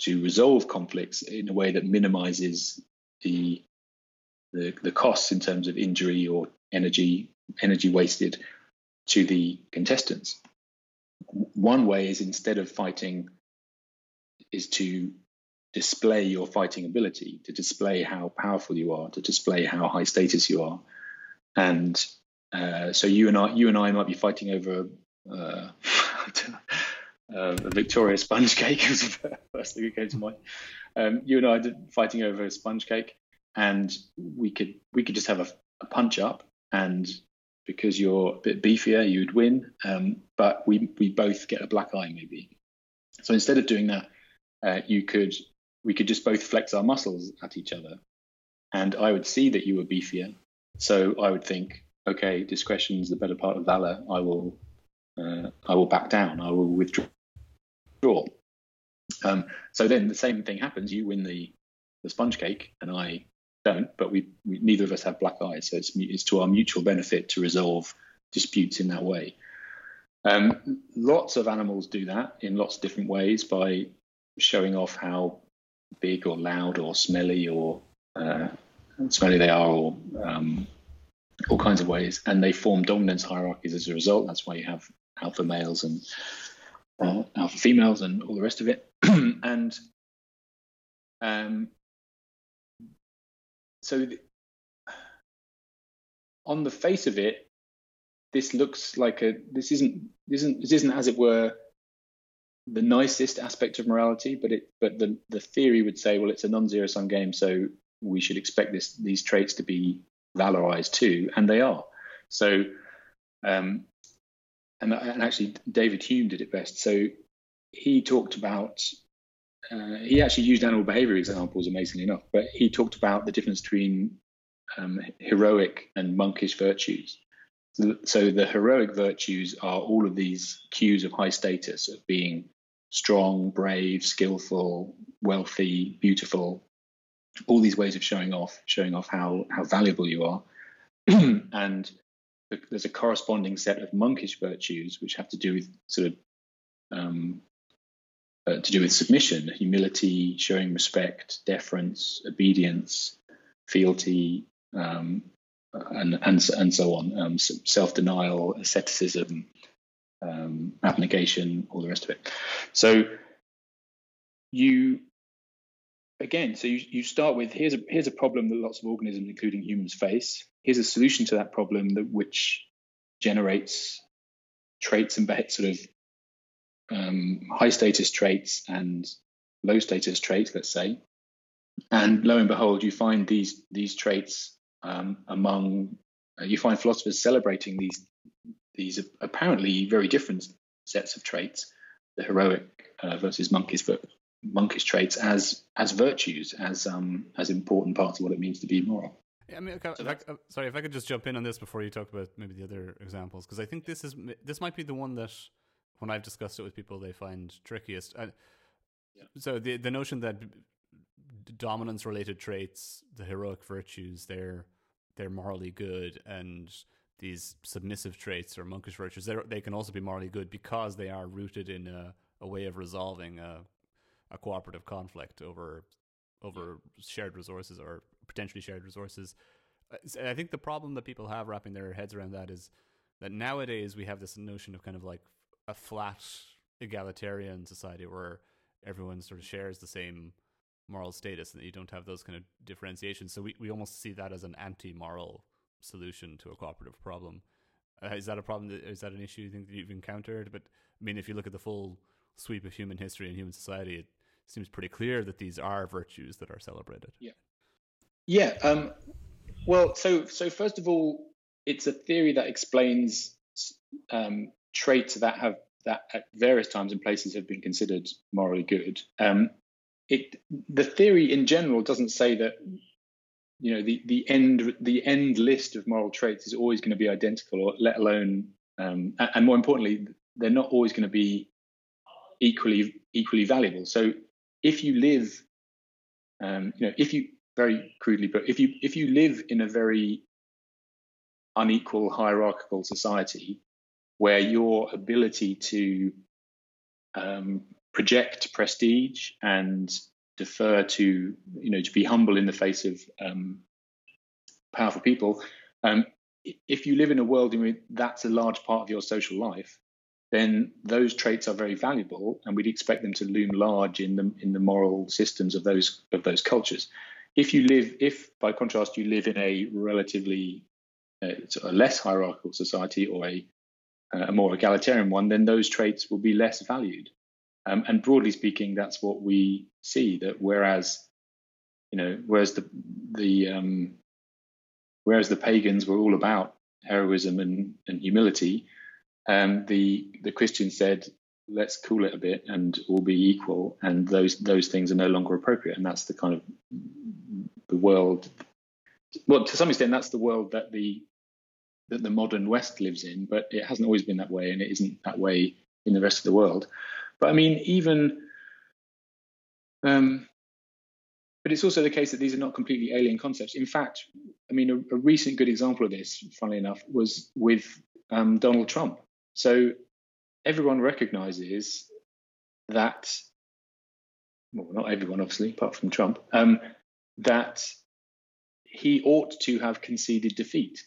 to resolve conflicts in a way that minimizes the the, the costs in terms of injury or energy energy wasted to the contestants. One way is instead of fighting is to display your fighting ability, to display how powerful you are, to display how high status you are, and uh, so you and I, you and I might be fighting over uh, uh, a Victoria sponge cake. was the first thing that came to mind. Um, you and I are fighting over a sponge cake, and we could we could just have a, a punch up, and because you're a bit beefier, you'd win. Um, but we we both get a black eye maybe. So instead of doing that, uh, you could we could just both flex our muscles at each other, and I would see that you were beefier, so I would think, okay, discretion's the better part of valor. I will, uh, I will back down. I will withdraw. Um, so then the same thing happens. You win the the sponge cake, and I don't. But we, we neither of us have black eyes, so it's it's to our mutual benefit to resolve disputes in that way. Um, lots of animals do that in lots of different ways by showing off how big or loud or smelly or uh, smelly they are, or um, all kinds of ways, and they form dominance hierarchies as a result. That's why you have alpha males and uh, alpha females and all the rest of it. and um, so, the, on the face of it, this looks like a this isn't this isn't this isn't as it were the nicest aspect of morality, but it but the the theory would say, well, it's a non-zero sum game, so we should expect this these traits to be valorized too, and they are. So, um, and, and actually, David Hume did it best. So he talked about uh, he actually used animal behavior examples, amazingly enough, but he talked about the difference between um, heroic and monkish virtues. So the heroic virtues are all of these cues of high status of being strong, brave, skillful, wealthy, beautiful, all these ways of showing off, showing off how how valuable you are. and there's a corresponding set of monkish virtues which have to do with sort of um, uh, to do with submission, humility, showing respect, deference, obedience, fealty, um, and, and and so on, um, self-denial, asceticism, um, abnegation, all the rest of it. So you again, so you, you start with here's a here's a problem that lots of organisms, including humans, face. Here's a solution to that problem that which generates traits and sort of um, high status traits and low status traits, let's say. And lo and behold, you find these these traits um, among uh, you find philosophers celebrating these these apparently very different sets of traits, the heroic uh, versus monkish monkish traits as as virtues, as um as important parts of what it means to be moral. Yeah, I mean, okay, so if I, uh, sorry, if I could just jump in on this before you talk about maybe the other examples, because I think this is this might be the one that when I've discussed it with people, they find trickiest. Uh, yeah. So the the notion that dominance related traits, the heroic virtues, they're they're morally good, and these submissive traits or monkish virtues, they can also be morally good because they are rooted in a, a way of resolving a, a cooperative conflict over over shared resources or potentially shared resources. Uh, I think the problem that people have wrapping their heads around that is that nowadays we have this notion of kind of like a flat egalitarian society where everyone sort of shares the same moral status and that you don't have those kind of differentiations. So we, we almost see that as an anti-moral solution to a cooperative problem. Uh, is that a problem? That, is that an issue you think that you've encountered? But I mean, if you look at the full sweep of human history and human society, it seems pretty clear that these are virtues that are celebrated. Yeah. Yeah. Um, well, so so first of all, it's a theory that explains um, traits that have that at various times and places have been considered morally good. Um, it the theory in general doesn't say that you know the the end the end list of moral traits is always going to be identical, or let alone um, and more importantly, they're not always going to be equally equally valuable. So if you live, um, you know, if you very crudely but if you if you live in a very unequal hierarchical society where your ability to um, project prestige and defer to, you know, to be humble in the face of um, powerful people. Um, if you live in a world in which that's a large part of your social life, then those traits are very valuable, and we'd expect them to loom large in the in the moral systems of those of those cultures. If you live, if by contrast you live in a relatively uh, a less hierarchical society or a a more egalitarian one, then those traits will be less valued. Um, and broadly speaking, that's what we see. That whereas, you know, whereas the the um, whereas the pagans were all about heroism and, and humility, um, the the Christians said let's cool it a bit and all be equal and those those things are no longer appropriate and that's the kind of the world well to some extent that's the world that the that the modern west lives in but it hasn't always been that way and it isn't that way in the rest of the world. But i mean even um but it's also the case that these are not completely alien concepts. In fact i mean a, a recent good example of this funnily enough was with um, donald trump. So everyone recognizes that, well, not everyone, obviously, apart from Trump, um, that he ought to have conceded defeat.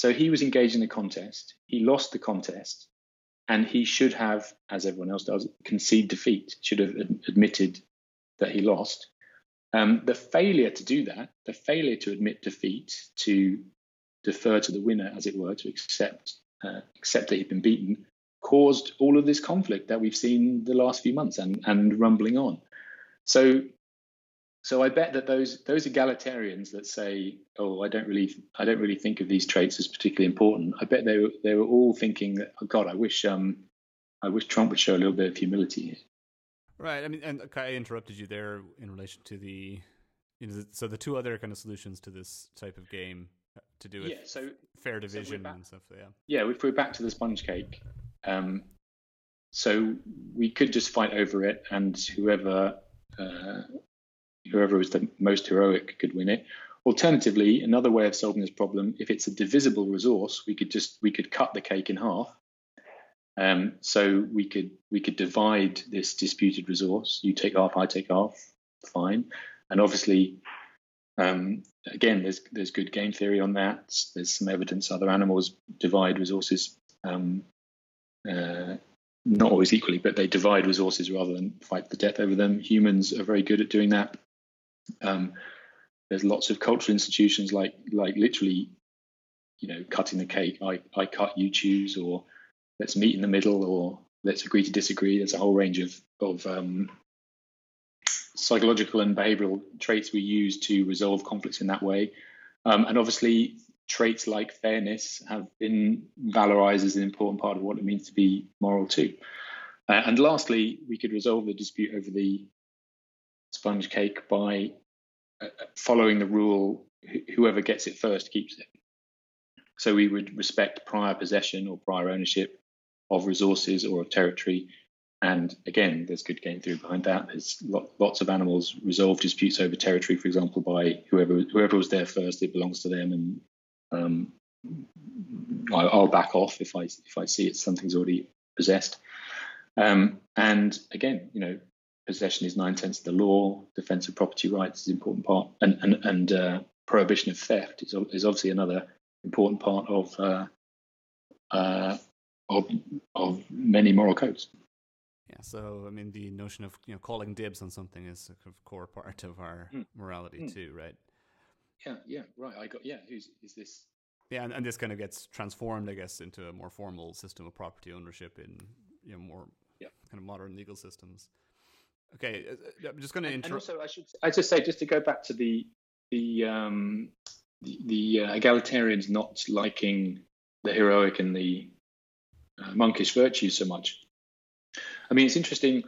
So he was engaged in a contest, he lost the contest, and he should have, as everyone else does, concede defeat, should have admitted that he lost. Um, the failure to do that, the failure to admit defeat, to defer to the winner, as it were, to accept uh, accept that he'd been beaten, caused all of this conflict that we've seen the last few months and, and rumbling on. So so I bet that those those egalitarians that say, "Oh, I don't really, I don't really think of these traits as particularly important." I bet they were they were all thinking that, "Oh God, I wish um, I wish Trump would show a little bit of humility." Right. I mean, and I interrupted you there in relation to the, you know, so the two other kind of solutions to this type of game to do with yeah, so fair division so and stuff. Yeah. Yeah, if we're back to the sponge cake, um, so we could just fight over it, and whoever uh, whoever was the most heroic could win it. Alternatively, another way of solving this problem, if it's a divisible resource, we could just we could cut the cake in half. Um, so we could we could divide this disputed resource. You take half, I take half, fine. And obviously, um, again, there's there's good game theory on that. There's some evidence other animals divide resources um, uh, not always equally, but they divide resources rather than fight to the death over them. Humans are very good at doing that. Um, there's lots of cultural institutions like like literally, you know, cutting the cake. I, I cut, you choose, or let's meet in the middle, or let's agree to disagree. There's a whole range of of um, psychological and behavioral traits we use to resolve conflicts in that way. Um, and obviously, traits like fairness have been valorized as an important part of what it means to be moral too. Uh, and lastly, we could resolve the dispute over the sponge cake by uh, following the rule whoever gets it first keeps it. So we would respect prior possession or prior ownership of resources or of territory. And again, there's good game theory behind that. There's lots of animals resolve disputes over territory, for example, by whoever whoever was there first, it belongs to them, and um, I, will back off if I if I see it's something's already possessed. Um, and again, you know, possession is nine tenths of the law. Defense of property rights is an important part, and and and uh, prohibition of theft is is obviously another important part of uh, uh, of of many moral codes. Yeah, so I mean, the notion of you know calling dibs on something is a kind of core part of our mm. morality mm. too, right? yeah, yeah, right. I got yeah. Who's is this? Yeah, and, and this kind of gets transformed, I guess, into a more formal system of property ownership in you know more yeah. kind of modern legal systems. Okay, uh, uh, I'm just going to interrupt. And also, I should I just say just to go back to the the um, the, the uh, egalitarians not liking the heroic and the uh, monkish virtues so much. I mean, it's interesting.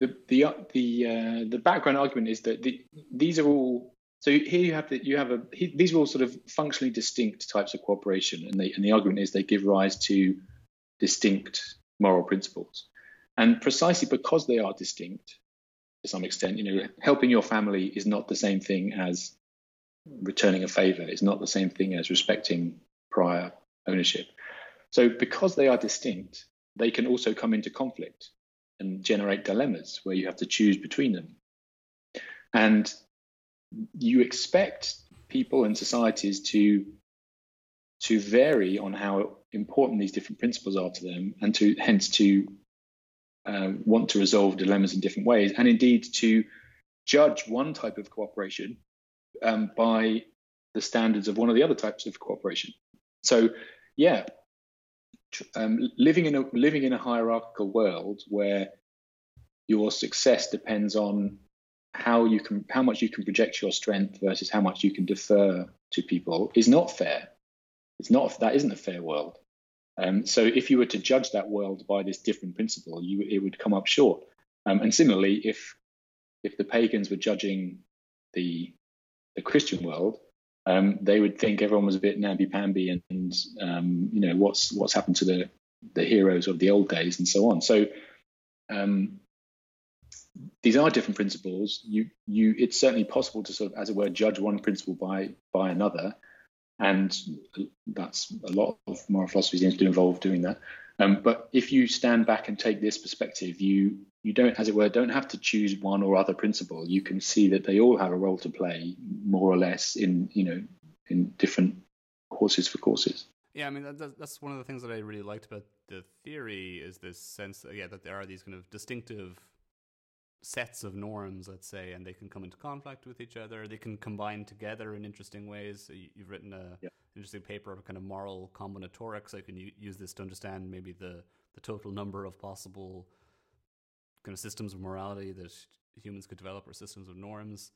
The the uh, the uh, the background argument is that the, these are all so here you have the, you have a he, these are all sort of functionally distinct types of cooperation, and, they, and the argument is they give rise to distinct moral principles, and precisely because they are distinct, to some extent, you know, helping your family is not the same thing as returning a favor. It's not the same thing as respecting prior ownership. So because they are distinct, they can also come into conflict and generate dilemmas where you have to choose between them. And you expect people and societies to to vary on how important these different principles are to them, and to hence to uh, want to resolve dilemmas in different ways, and indeed to judge one type of cooperation um, by the standards of one of the other types of cooperation. So, yeah, um, living in a living in a hierarchical world where your success depends on how you can how much you can project your strength versus how much you can defer to people is not fair. It's not that isn't a fair world. Um, so if you were to judge that world by this different principle, you it would come up short. Um, and similarly, if if the pagans were judging the the Christian world, um, they would think everyone was a bit namby pamby and, and um, you know what's what's happened to the the heroes of the old days and so on. So um, these are different principles. You you it's certainly possible to sort of, as it were, judge one principle by by another, and that's a lot of moral philosophy seems to involve doing that. Um, but if you stand back and take this perspective, you you don't, as it were, don't have to choose one or other principle. You can see that they all have a role to play, more or less, in you know, in different courses for courses. Yeah, I mean that, that's one of the things that I really liked about the theory is this sense, yeah, that there are these kind of distinctive sets of norms, let's say, and they can come into conflict with each other. They can combine together in interesting ways. You've written a yeah. interesting paper of kind of moral combinatorics. I can use this to understand maybe the the total number of possible kind of systems of morality that humans could develop or systems of norms.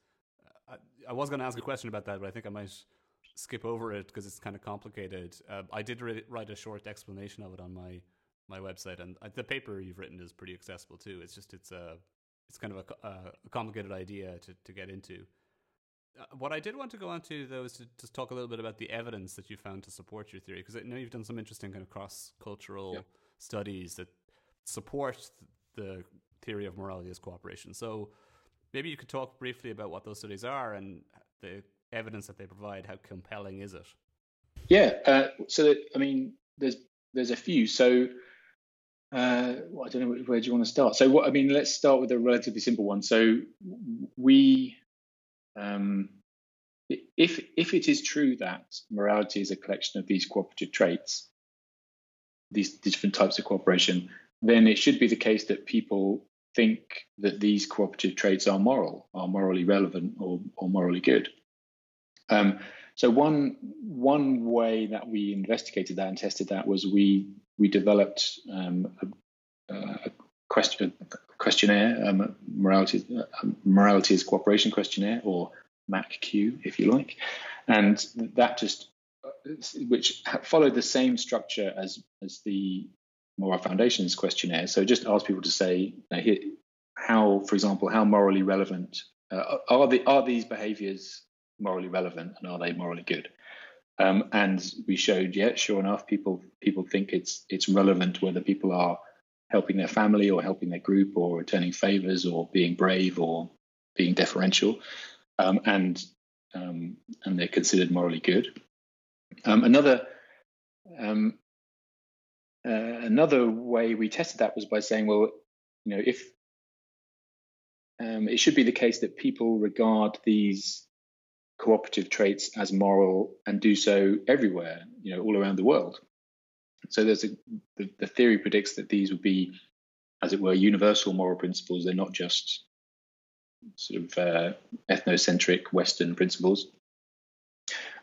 I, I was going to ask a question about that, but I think I might skip over it because it's kind of complicated. Uh, I did re- write a short explanation of it on my my website, and uh, the paper you've written is pretty accessible too. It's just it's a it's kind of a, a complicated idea to to get into. Uh, what I did want to go on to though is to just talk a little bit about the evidence that you found to support your theory, because I know you've done some interesting kind of cross cultural yeah. studies that support the theory of morality as cooperation. So maybe you could talk briefly about what those studies are and the evidence that they provide. How compelling is it? Yeah. Uh, so that, I mean, there's there's a few. So uh, well, I don't know where do you want to start. So what I mean, let's start with a relatively simple one. So we, um, if if it is true that morality is a collection of these cooperative traits, these different types of cooperation, then it should be the case that people think that these cooperative traits are moral, are morally relevant, or, or morally good. Um, so one one way that we investigated that and tested that was we we developed um, a, a, question a questionnaire, um, morality uh, morality as cooperation questionnaire, or MACQ, if you like, and that just which followed the same structure as as the Moral Foundations questionnaire. So just ask people to say how, for example, how morally relevant uh, are the are these behaviours morally relevant and are they morally good? Um, and we showed, yeah, sure enough, people people think it's it's relevant whether people are helping their family or helping their group or returning favors or being brave or being deferential, um, and um, and they're considered morally good. Um, another um, uh, another way we tested that was by saying, well, you know, if um, it should be the case that people regard these cooperative traits as moral and do so everywhere, you know, all around the world. So there's a the, the theory predicts that these would be, as it were, universal moral principles. They're not just sort of uh, ethnocentric Western principles.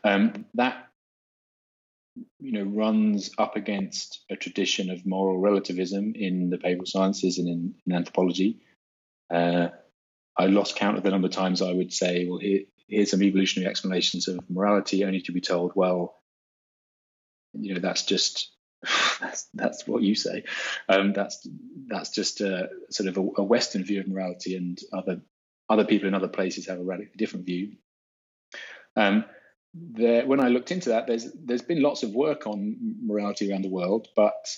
Um, that you know, runs up against a tradition of moral relativism in the behavioral sciences and in, in anthropology. Uh, I lost count of the number of times I would say, well, here, here's some evolutionary explanations of morality, only to be told, well, you know, that's just that's that's what you say. Um, that's that's just a sort of a, a, Western view of morality, and other other people in other places have a radically different view. Um, there, when I looked into that, there's there's been lots of work on morality around the world, but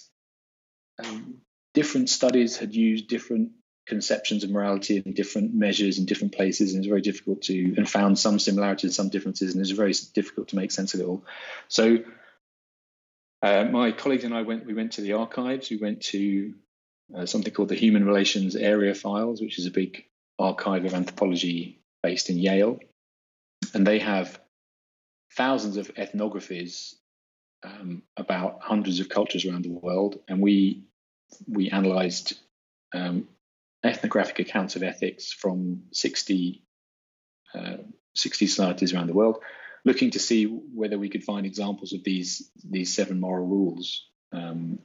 um, different studies had used different conceptions of morality and different measures in different places, and it's very difficult to and found some similarities, some differences, and it's very difficult to make sense of it all. So, uh, my colleagues and I went. We went to the archives. We went to uh, something called the Human Relations Area Files, which is a big archive of anthropology based in Yale, and they have thousands of ethnographies um, about hundreds of cultures around the world, and we we analysed um, ethnographic accounts of ethics from 60, uh, 60 societies around the world, looking to see whether we could find examples of these these seven moral rules um,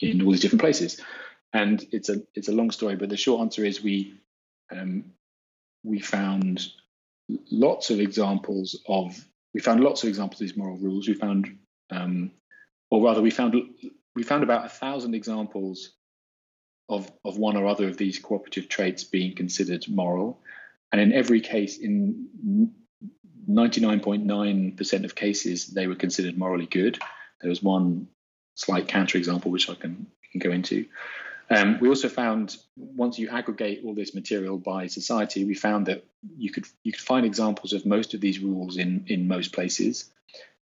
in all these different places. And it's a it's a long story, but the short answer is we um, we found lots of examples of we found lots of examples of these moral rules. We found um, or rather, we found we found about a thousand examples of of one or other of these cooperative traits being considered moral, and in every case, in 99.9% of cases, they were considered morally good. There was one slight counterexample which I can, can go into. Um, we also found once you aggregate all this material by society, we found that you could you could find examples of most of these rules in in most places,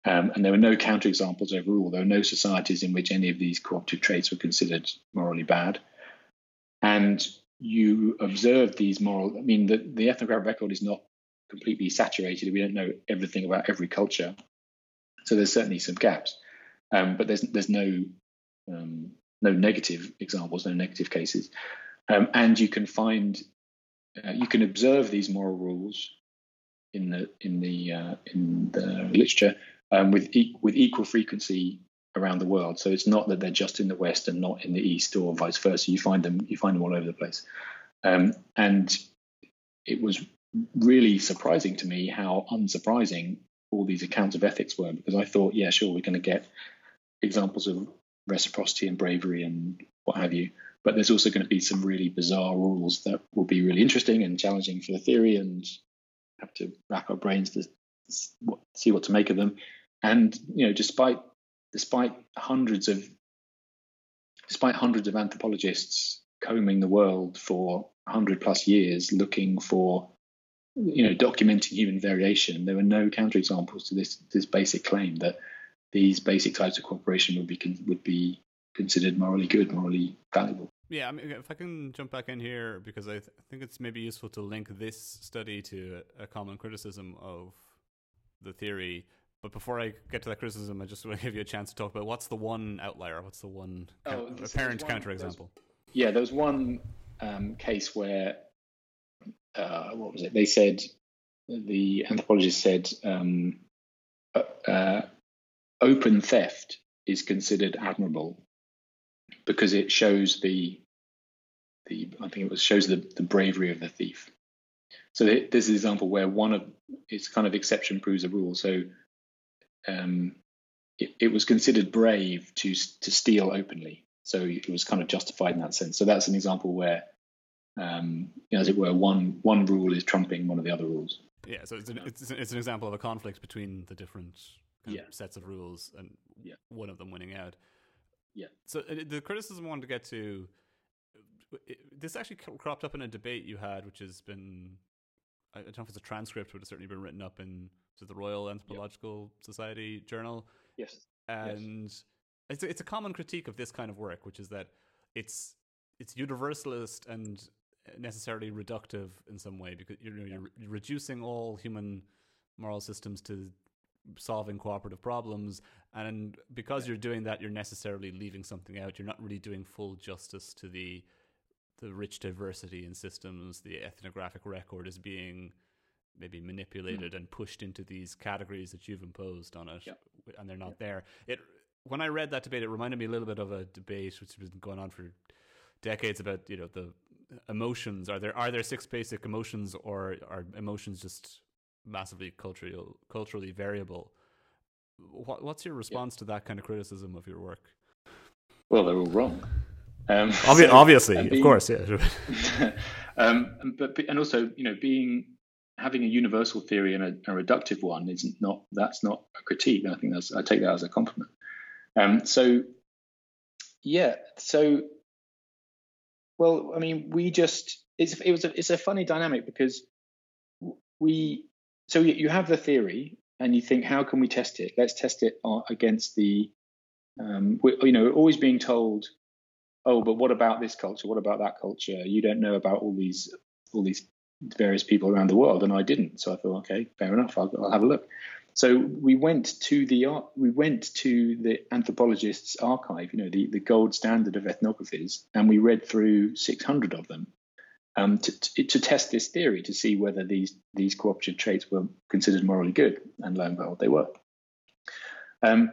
um, and there were no counterexamples overall. There were no societies in which any of these cooperative traits were considered morally bad, and you observe these moral. I mean, the the ethnographic record is not completely saturated. We don't know everything about every culture, so there's certainly some gaps, um, but there's there's no um, no negative examples, no negative cases, um, and you can find, uh, you can observe these moral rules in the in the uh, in the literature um, with e- with equal frequency around the world. So it's not that they're just in the West and not in the East, or vice versa. You find them you find them all over the place, um, and it was really surprising to me how unsurprising all these accounts of ethics were because I thought, yeah, sure, we're going to get examples of reciprocity and bravery and what have you. But there's also going to be some really bizarre rules that will be really interesting and challenging for the theory, and have to rack our brains to see what to make of them. And you know, despite despite hundreds of despite hundreds of anthropologists combing the world for 100 plus years looking for you know documenting human variation there were no counterexamples to this this basic claim that these basic types of cooperation would be would be considered morally good, morally valuable. Yeah, I mean, if I can jump back in here because I, th- think it's maybe useful to link this study to a common criticism of the theory. But before I get to that criticism, I just want to give you a chance to talk about what's the one outlier, what's the one oh, apparent counterexample. Yeah, there was one um, case where uh, what was it? They said the anthropologist said um, uh, uh open theft is considered admirable because it shows the the I think it was shows the, the bravery of the thief. So this is an example where one of it's kind of exception proves a rule. So um, it, it was considered brave to to steal openly. So it was kind of justified in that sense. So that's an example where, um, as it were, one one rule is trumping one of the other rules. Yeah, so it's an, it's, it's an example of a conflict between the different yeah. sets of rules and yeah. one of them winning out. Yeah. So uh, the criticism I wanted to get to this actually cropped up in a debate you had, which has been I don't know if it's a transcript, but it's certainly been written up in the Royal Anthropological yep. Society journal. Yes. And yes. it's a, it's a common critique of this kind of work, which is that it's it's universalist and necessarily reductive in some way because you know, you're reducing all human moral systems to solving cooperative problems and because you're doing that you're necessarily leaving something out you're not really doing full justice to the the rich diversity in systems the ethnographic record is being maybe manipulated mm. and pushed into these categories that you've imposed on it yep. and they're not yep. there it when i read that debate it reminded me a little bit of a debate which has been going on for decades about you know the emotions are there are there six basic emotions or are emotions just massively culturally culturally variable. What, what's your response yeah. to that kind of criticism of your work? Well, they're all wrong. Um, Obvi- so, obviously, being, of course, yeah. um, but and also, you know, being having a universal theory and a, a, reductive one is not that's not a critique. I think that's I take that as a compliment. Um, so, yeah, so well, I mean, we just it's it was a, it's a funny dynamic because we so you have the theory and you think, how can we test it? Let's test it against the, um, you know, always being told, oh, but what about this culture? What about that culture? You don't know about all these all these various people around the world, and I didn't. So I thought, okay, fair enough. I'll, I'll have a look. So we went to the art, we went to the anthropologist's archive, you know, the, the gold standard of ethnographies, and we read through 600 of them um, to, to, to, test this theory to see whether these these cooperative traits were considered morally good, and lo and behold, they were. Um,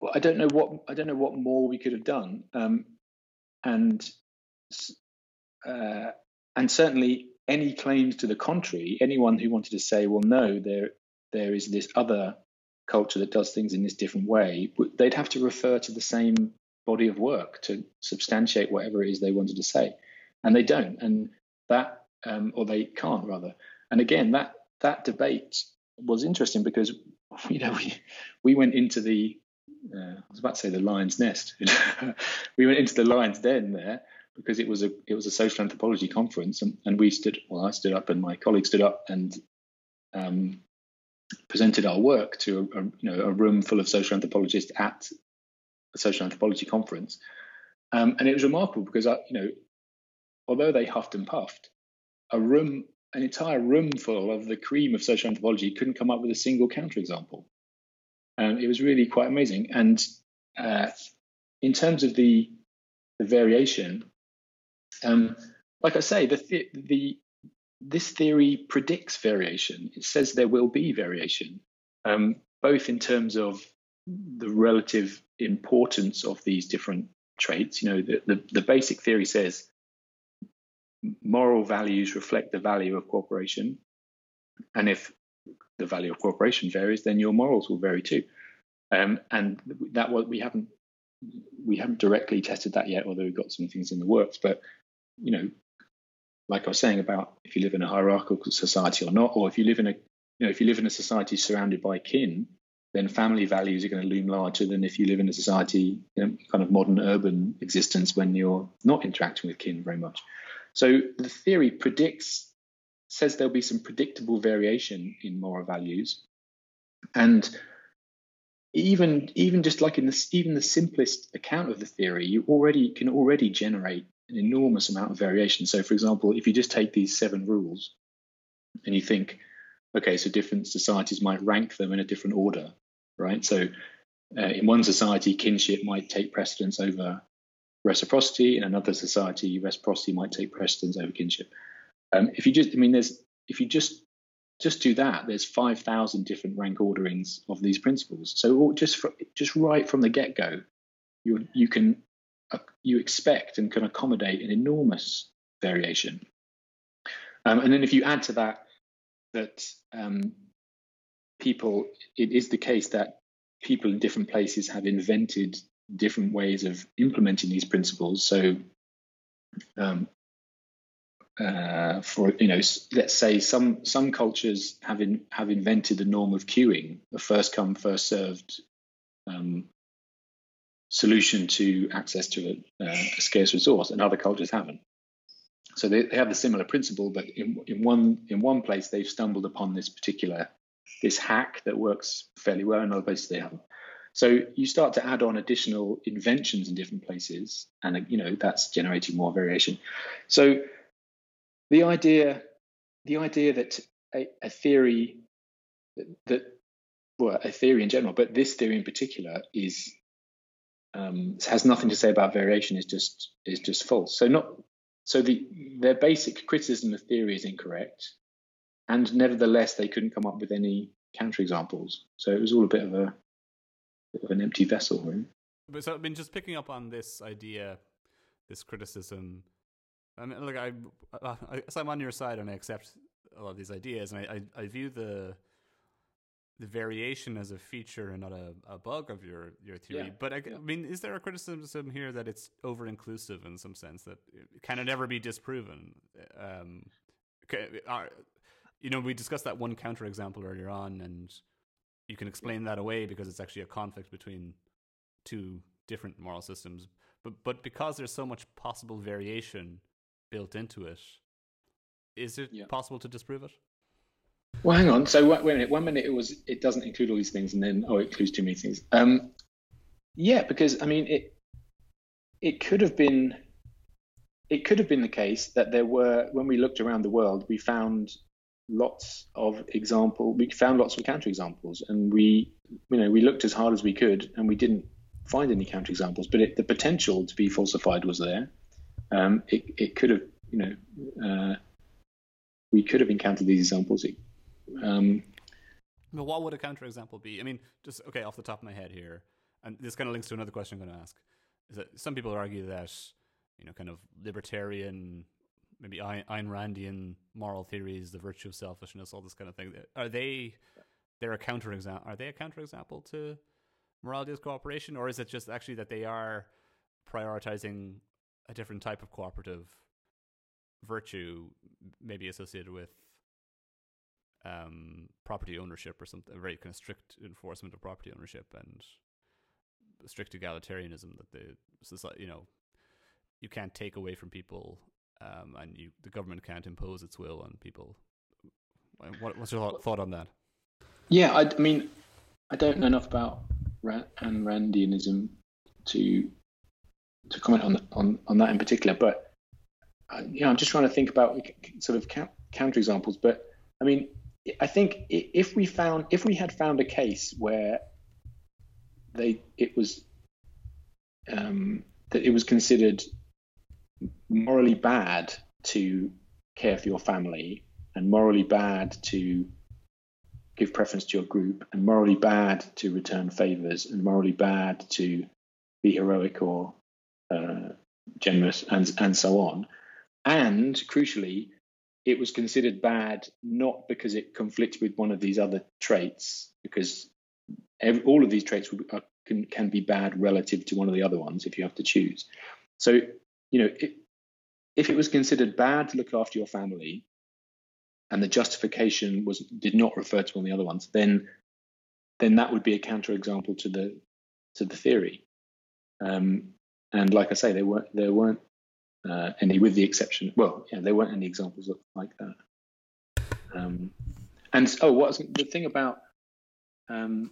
well, I don't know what I don't know what more we could have done, um, and uh, and certainly any claims to the contrary, anyone who wanted to say, well, no, there there is this other culture that does things in this different way, they'd have to refer to the same body of work to substantiate whatever it is they wanted to say, and they don't, and that um, or they can't rather. And again, that that debate was interesting because you know we we went into the uh, I was about to say the lion's nest. we went into the lion's den there because it was a it was a social anthropology conference, and, and we stood well, I stood up and my colleague stood up and um, presented our work to a, a, you know a room full of social anthropologists at a social anthropology conference, um, and it was remarkable because I you know although they huffed and puffed, a room an entire room full of the cream of social anthropology couldn't come up with a single counterexample. Um, it was really quite amazing. And uh, in terms of the the variation, um, like I say, the, the, the this theory predicts variation. It says there will be variation, um, both in terms of the relative importance of these different traits. You know, the, the, the basic theory says moral values reflect the value of cooperation, and if the value of cooperation varies, then your morals will vary too. Um, and that what we haven't we haven't directly tested that yet, although we've got some things in the works. But you know, like I was saying about if you live in a hierarchical society or not, or if you live in a you know if you live in a society surrounded by kin, then family values are going to loom larger than if you live in a society, you know, kind of modern urban existence when you're not interacting with kin very much. So the theory predicts, says there'll be some predictable variation in moral values, and even even just like in the even the simplest account of the theory, you already can already generate an enormous amount of variation. So, for example, if you just take these seven rules and you think, okay, so different societies might rank them in a different order, right? So, uh, in one society, kinship might take precedence over reciprocity. In another society, reciprocity might take precedence over kinship. Um, if you just, I mean, there's if you just just do that, there's five thousand different rank orderings of these principles. So just for, just right from the get go, you you can you expect and can accommodate an enormous variation. Um, and then if you add to that that um, people, it is the case that people in different places have invented different ways of implementing these principles. So, um, uh, for you know, let's say some some cultures have in, have invented the norm of queuing, the first come first served um, solution to access to a, uh, a, scarce resource, and other cultures haven't. So they, they have a similar principle, but in, in one in one place they've stumbled upon this particular this hack that works fairly well, in other places they haven't. So you start to add on additional inventions in different places, and you know that's generating more variation. So the idea, the idea that a, a theory that, that, well, a theory in general, but this theory in particular is um, has nothing to say about variation is just is just false. So not so the their basic criticism of theory is incorrect, and nevertheless they couldn't come up with any counterexamples. So it was all a bit of a bit of an empty vessel, right? But so I mean, just picking up on this idea, this criticism. I mean, look, I, I, I'm on your side and I accept a lot of these ideas, and I, I, I view the the variation as a feature and not a, a bug of your your theory. Yeah, but I, yeah. I, mean, is there a criticism here that it's over inclusive in some sense that can it ever be disproven? Um, are, you know, we discussed that one counterexample earlier on, and you can explain that away because it's actually a conflict between two different moral systems. But but because there's so much possible variation built into it, is it yeah. possible to disprove it? Well, hang on. So wait a minute. One minute it was it doesn't include all these things, and then oh, it includes too many things. Um, yeah, because I mean it. It could have been. It could have been the case that there were when we looked around the world, we found lots of example. We found lots of counterexamples, and we, you know, we looked as hard as we could, and we didn't find any counterexamples. But it, the potential to be falsified was there. Um, it, it could have, you know, uh, we could have encountered these examples. Um, but what would a counterexample be? I mean, just okay off the top of my head here, and this kind of links to another question I'm going to ask. Is that some people argue that you know, kind of libertarian maybe Ayn Randian moral theories, the virtue of selfishness, all this kind of thing. Are they they're a counterexample. Are they a counterexample to morality as cooperation, or is it just actually that they are prioritizing a different type of cooperative virtue, maybe associated with um, property ownership or something, very kind of strict enforcement of property ownership and strict egalitarianism that the society, you know, you can't take away from people, um, and you the government can't impose its will on people. What, what's your thought on that? Yeah, I, I mean, I don't know enough about Rand, and Randianism to to comment on on on that in particular, but uh, know, I'm just trying to think about sort of counter examples. But I mean, I think if we found if we had found a case where they it was um, that it was considered morally bad to care for your family and morally bad to give preference to your group and morally bad to return favors and morally bad to be heroic or uh, generous and and so on. And crucially it was considered bad not because it conflicts with one of these other traits because every, all of these traits are, can, can be bad relative to one of the other ones if you have to choose so you know it, if it was considered bad to look after your family and the justification was did not refer to one of the other ones, then then that would be a counterexample to the to the theory. Um, and like I say, there weren't there weren't uh, any, with the exception. Well, yeah, there weren't any examples like that. Um, and oh, what was the thing about um,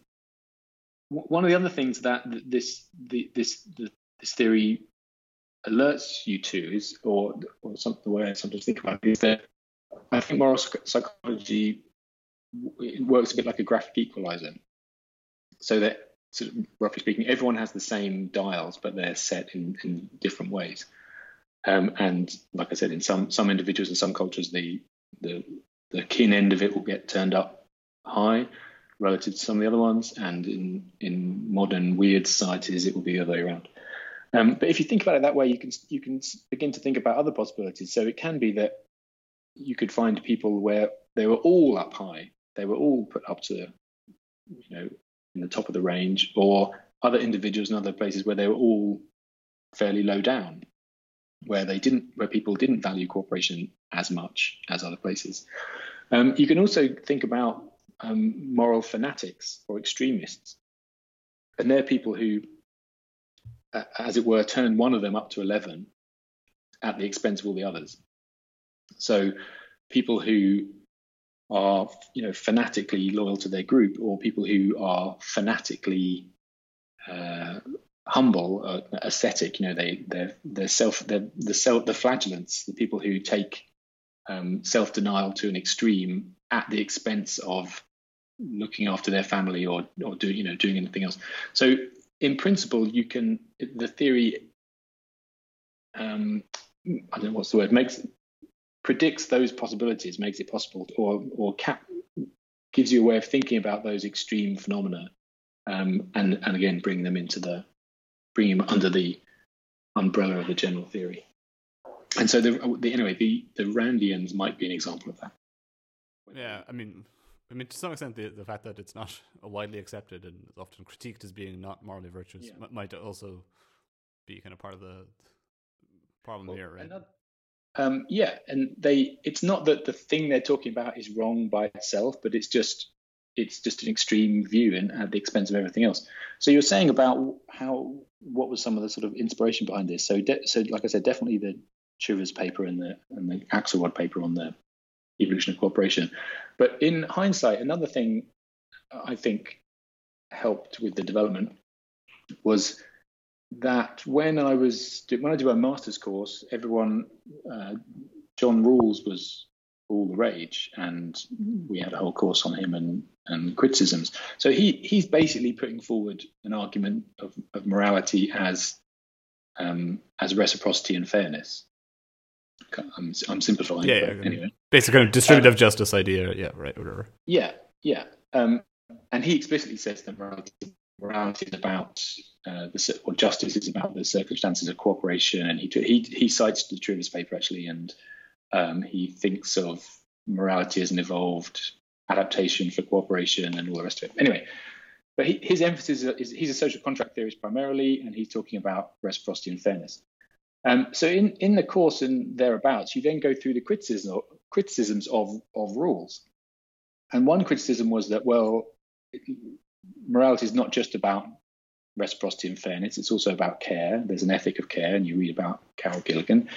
one of the other things that this the, this the, this theory alerts you to is, or or some, the way I sometimes think about it is that I think moral psychology works a bit like a graphic equalizer. So that, sort of, roughly speaking, everyone has the same dials, but they're set in, in different ways. Um, and like I said, in some some individuals and some cultures, the the the kin end of it will get turned up high relative to some of the other ones, and in in modern weird societies, it will be the other way around. Um, but if you think about it that way, you can you can begin to think about other possibilities. So it can be that you could find people where they were all up high, they were all put up to, you know, in the top of the range, or other individuals in other places where they were all fairly low down, where they didn't, where people didn't value cooperation as much as other places. Um, you can also think about um, moral fanatics or extremists, and they're people who, uh, as it were, turn one of them up to eleven at the expense of all the others. So people who are you know fanatically loyal to their group or people who are fanatically uh, humble uh, ascetic you know they they're they're self they're the self the flagellants the people who take um, self-denial to an extreme at the expense of looking after their family or or do you know doing anything else. So in principle you can the theory um, I don't know what's the word makes predicts those possibilities, makes it possible, or or cap, gives you a way of thinking about those extreme phenomena, um, and and again bring them into the bring them under the umbrella of the general theory. And so the, the anyway, the the Randians might be an example of that. Yeah, I mean, I mean, to some extent, the, the fact that it's not widely accepted and is often critiqued as being not morally virtuous yeah. might also be kind of part of the problem well, here, right? Another, um, yeah, and they it's not that the thing they're talking about is wrong by itself, but it's just it's just an extreme view and at the expense of everything else. So you're saying about how what was some of the sort of inspiration behind this? So de- so like I said, definitely the Trivers paper and the and the Axelrod paper on the evolution of cooperation. But in hindsight, another thing I think helped with the development was that when I was when I did my master's course, everyone uh, John Rawls was all the rage, and we had a whole course on him and and criticisms. So he he's basically putting forward an argument of, of morality as um, as reciprocity and fairness. I'm, I'm simplifying. Yeah, yeah anyway. Basic kind of distributive um, justice idea. Yeah, right. Whatever. Yeah, yeah. Um, and he explicitly says that morality morality is about uh, the or justice is about the circumstances of cooperation, and he he he cites the Trivers paper actually, and um, he thinks of morality as an evolved adaptation for cooperation and all the rest of it. Anyway, but he, his emphasis is he's a social contract theorist primarily, and he's talking about reciprocity and fairness. Um, so in, in the course and thereabouts, you then go through the criticism, criticisms of, of Rawls. And one criticism was that, well, morality is not just about reciprocity and fairness, it's also about care. There's an ethic of care, and you read about Carol Gilligan.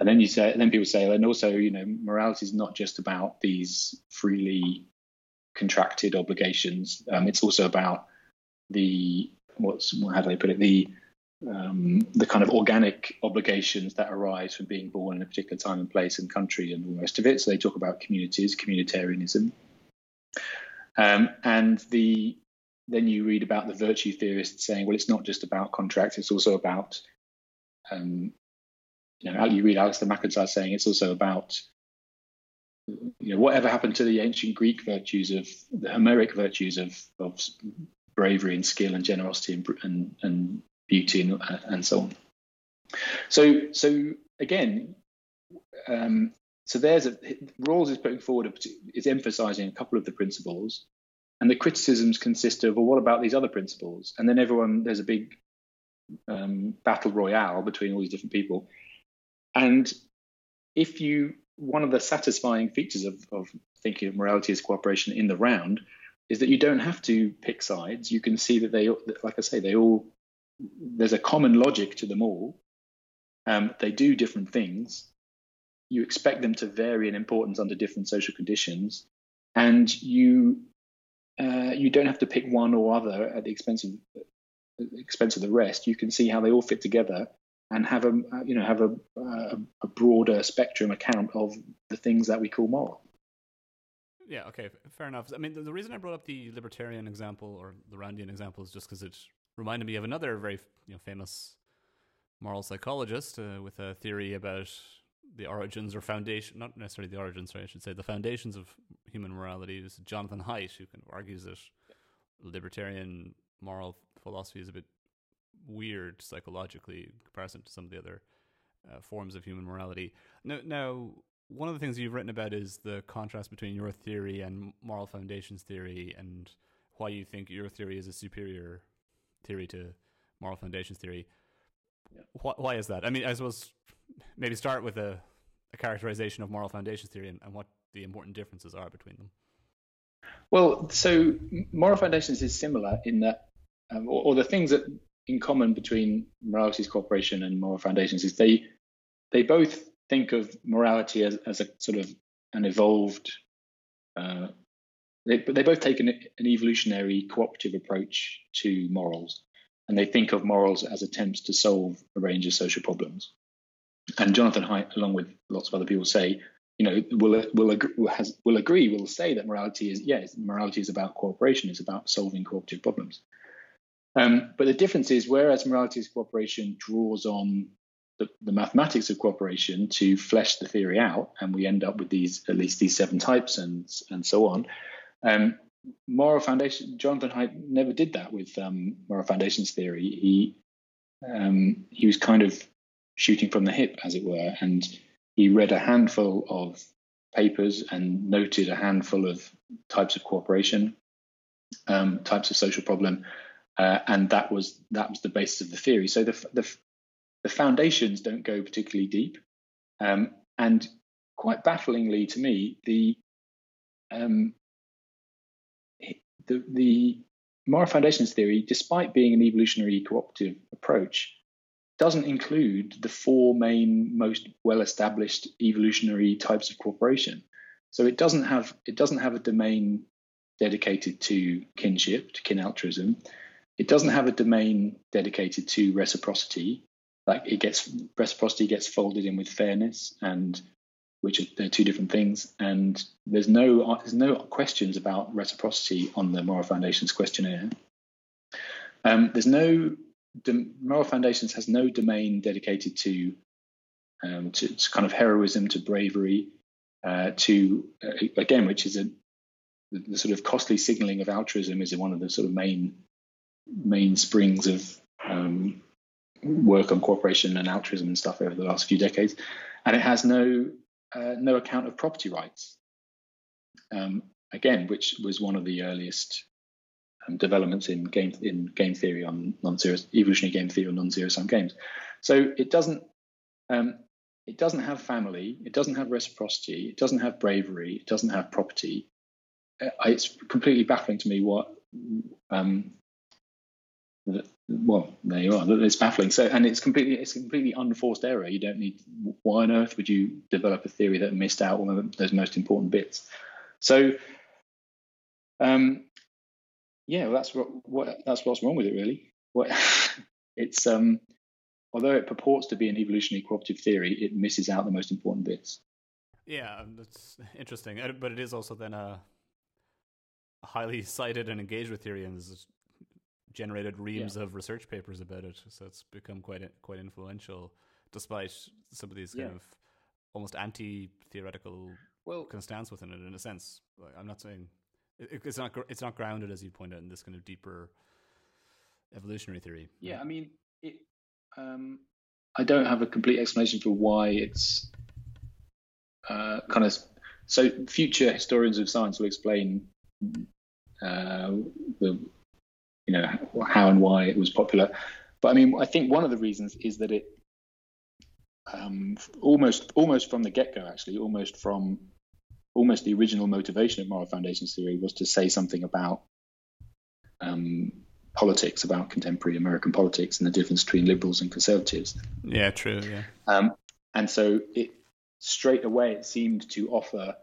And then you say, then people say, and also, you know, morality is not just about these freely contracted obligations. Um, it's also about the what's how do they put it the um, the kind of organic obligations that arise from being born in a particular time and place and country and all the rest of it. So they talk about communities, communitarianism, um, and the then you read about the virtue theorists saying, well, it's not just about contracts; it's also about um, you know, you read Alasdair MacIntyre saying it's also about you know whatever happened to the ancient Greek virtues of the Homeric virtues of of bravery and skill and generosity and and, and beauty and, and so on. So so again, um, so there's a Rawls is putting forward a, is emphasising a couple of the principles, and the criticisms consist of well, what about these other principles? And then everyone there's a big um, battle royale between all these different people, and if you one of the satisfying features of, of thinking of morality as cooperation in the round is that you don't have to pick sides. You can see that they, like I say, they all there's a common logic to them all. Um, they do different things. You expect them to vary in importance under different social conditions, and you uh, you don't have to pick one or other at the expense of expense of the rest. You can see how they all fit together and have a you know have a, a, a broader spectrum account of the things that we call moral. Yeah, okay, fair enough. I mean, the, the, reason I brought up the libertarian example or the Randian example is just because it reminded me of another very you know famous moral psychologist uh, with a theory about the origins or foundation, not necessarily the origins, sorry, I should say, the foundations of human morality. Is Jonathan Haidt, who can argues that libertarian moral philosophy is a bit weird psychologically in comparison to some of the other uh, forms of human morality. Now, now, one of the things you've written about is the contrast between your theory and moral foundations theory, and why you think your theory is a superior theory to moral foundations theory. Yeah. Why, why is that? I mean, I suppose maybe start with a, a characterization of moral foundations theory and, and what the important differences are between them. Well, so moral foundations is similar in that, um, or, or, the things that in common between morality's cooperation and moral foundations is they they both think of morality as, as a sort of an evolved uh, they, they both take an, an evolutionary cooperative approach to morals and they think of morals as attempts to solve a range of social problems. And jonathan haidt along with lots of other people say you know will will will has will agree will say that morality is yes morality is about cooperation it's about solving cooperative problems um, but the difference is, whereas morality's cooperation draws on the, the, mathematics of cooperation to flesh the theory out, and we end up with these at least these seven types and and so on. Um, moral foundation, Jonathan Haidt never did that with um, moral foundations theory. He um, he was kind of shooting from the hip, as it were, and he read a handful of papers and noted a handful of types of cooperation, um, types of social problem, uh, and that was that was the basis of the theory. So the the, the foundations don't go particularly deep, um, and quite bafflingly to me, the um, the the moral foundations theory, despite being an evolutionary cooperative approach, doesn't include the four main most well-established evolutionary types of cooperation. So it doesn't have it doesn't have a domain dedicated to kinship, to kin altruism. It doesn't have a domain dedicated to reciprocity. Like it gets reciprocity gets folded in with fairness, and which are they're two different things. And there's no there's no questions about reciprocity on the Moral Foundations questionnaire. Um, there's no Moral Foundations has no domain dedicated to um, to, to, kind of heroism, to bravery, uh, to uh, again, which is a the, the, sort of costly signaling of altruism is one of the sort of main mainsprings of um, work on cooperation and altruism and stuff over the last few decades, and it has no uh, no account of property rights. Um, again, which was one of the earliest um, developments in game in game theory on non-zero evolutionary game theory on non-zero sum games. So it doesn't um, it doesn't have family, it doesn't have reciprocity, it doesn't have bravery, it doesn't have property. Uh, it's completely baffling to me what um, well, there you are. It's baffling. So, and it's completely it's completely unforced error. You don't need. Why on earth would you develop a theory that missed out one of those most important bits? So, um, yeah, well, that's what, what that's what's wrong with it, really. What it's um, although it purports to be an evolutionary cooperative theory, it misses out the most important bits. Yeah, um, that's interesting, but it is also then a highly cited and engaged with theory, and there's generated reams yeah. of research papers about it. So it's become quite quite influential, despite some of these kind yeah. of almost anti-theoretical well, kind of stance within it. In a sense, like, I'm not saying it, it's not it's not grounded as you point out in this kind of deeper evolutionary theory. Yeah, right? I mean, it, um, I don't have a complete explanation for why it's uh, kind of so. Future historians of science will explain uh, the you know how and why it was popular. But I mean, I think one of the reasons is that it um, almost almost from the get go, actually, almost from almost the original motivation of moral foundations theory was to say something about um, politics, about contemporary American politics, and the difference between liberals and conservatives. Yeah, true. Yeah. Um, and so it straight away it seemed to offer,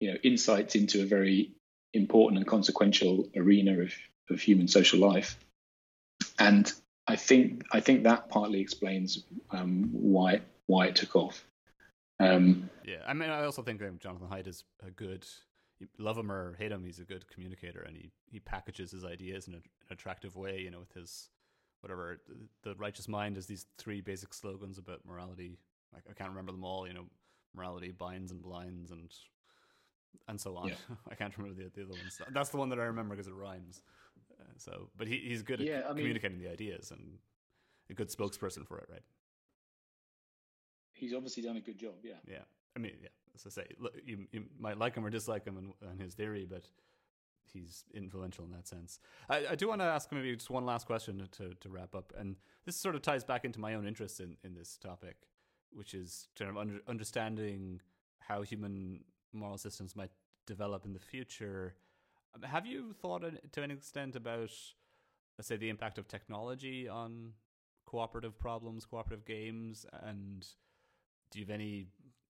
you know, insights into a very important and consequential arena of of human social life. And I think I think that partly explains um, why why it took off. Um, yeah, I mean, I also think um, Jonathan Haidt is a good. Love him or hate him, he's a good communicator, and he, he packages his ideas in a, an attractive way. You know, with his whatever the righteous mind is these three basic slogans about morality. Like I can't remember them all. You know, morality binds and blinds, and and so on. Yeah. I can't remember the, the other ones. That's the one that I remember because it rhymes. So, but he, he's good at yeah, I mean, communicating the ideas and a good spokesperson for it, right? He's obviously done a good job. Yeah. Yeah. I mean, yeah. As I say, look, you, you might like him or dislike him and, his theory, but he's influential in that sense. I, I do want to ask maybe just one last question to, to wrap up, and this sort of ties back into my own interest in, in this topic, which is kind of under, understanding how human moral systems might develop in the future have you thought to an extent about, let's say, the impact of technology on cooperative problems, cooperative games, and do you have any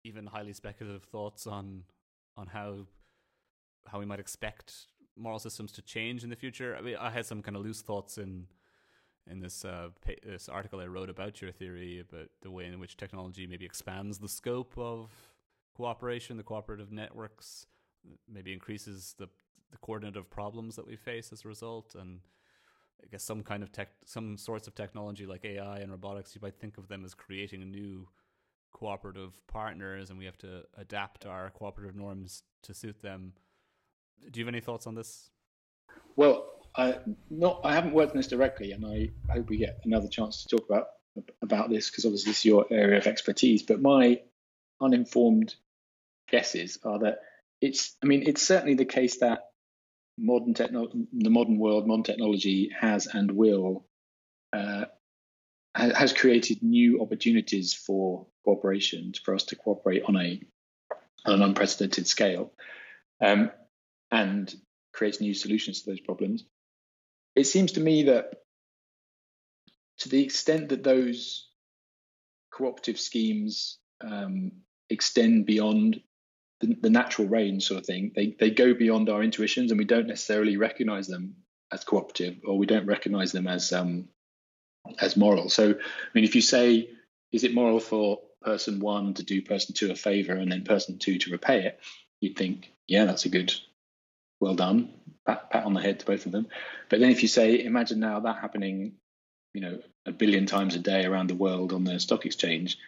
even highly speculative thoughts on on how how we might expect moral systems to change in the future? I mean, I had some kind of loose thoughts in in this uh, this article I wrote about your theory about the way in which technology maybe expands the scope of cooperation, the cooperative networks, maybe increases the the coordinative problems that we face as a result, and I guess some kind of tech, some sorts of technology like AI and robotics, you might think of them as creating a new cooperative partners, and we have to adapt our cooperative norms to suit them. Do you have any thoughts on this? Well, I not I haven't worked on this directly, and I hope we get another chance to talk about about this because obviously this is your area of expertise. But my uninformed guesses are that it's I mean it's certainly the case that modern techno- the modern world, modern technology has and will uh, has created new opportunities for cooperation for us to cooperate on a on an unprecedented scale, um, and creates new solutions to those problems. It seems to me that to the extent that those cooperative schemes um, extend beyond the, the natural range sort of thing. They they go beyond our intuitions, and we don't necessarily recognize them as cooperative, or we don't recognize them as um, as moral. So, I mean, if you say, is it moral for person one to do person two a favor and then person two to repay it? You'd think, yeah, that's a good, well done, pat, pat on the head to both of them. But then if you say, imagine now that happening, you know, a billion times a day around the world on the stock exchange,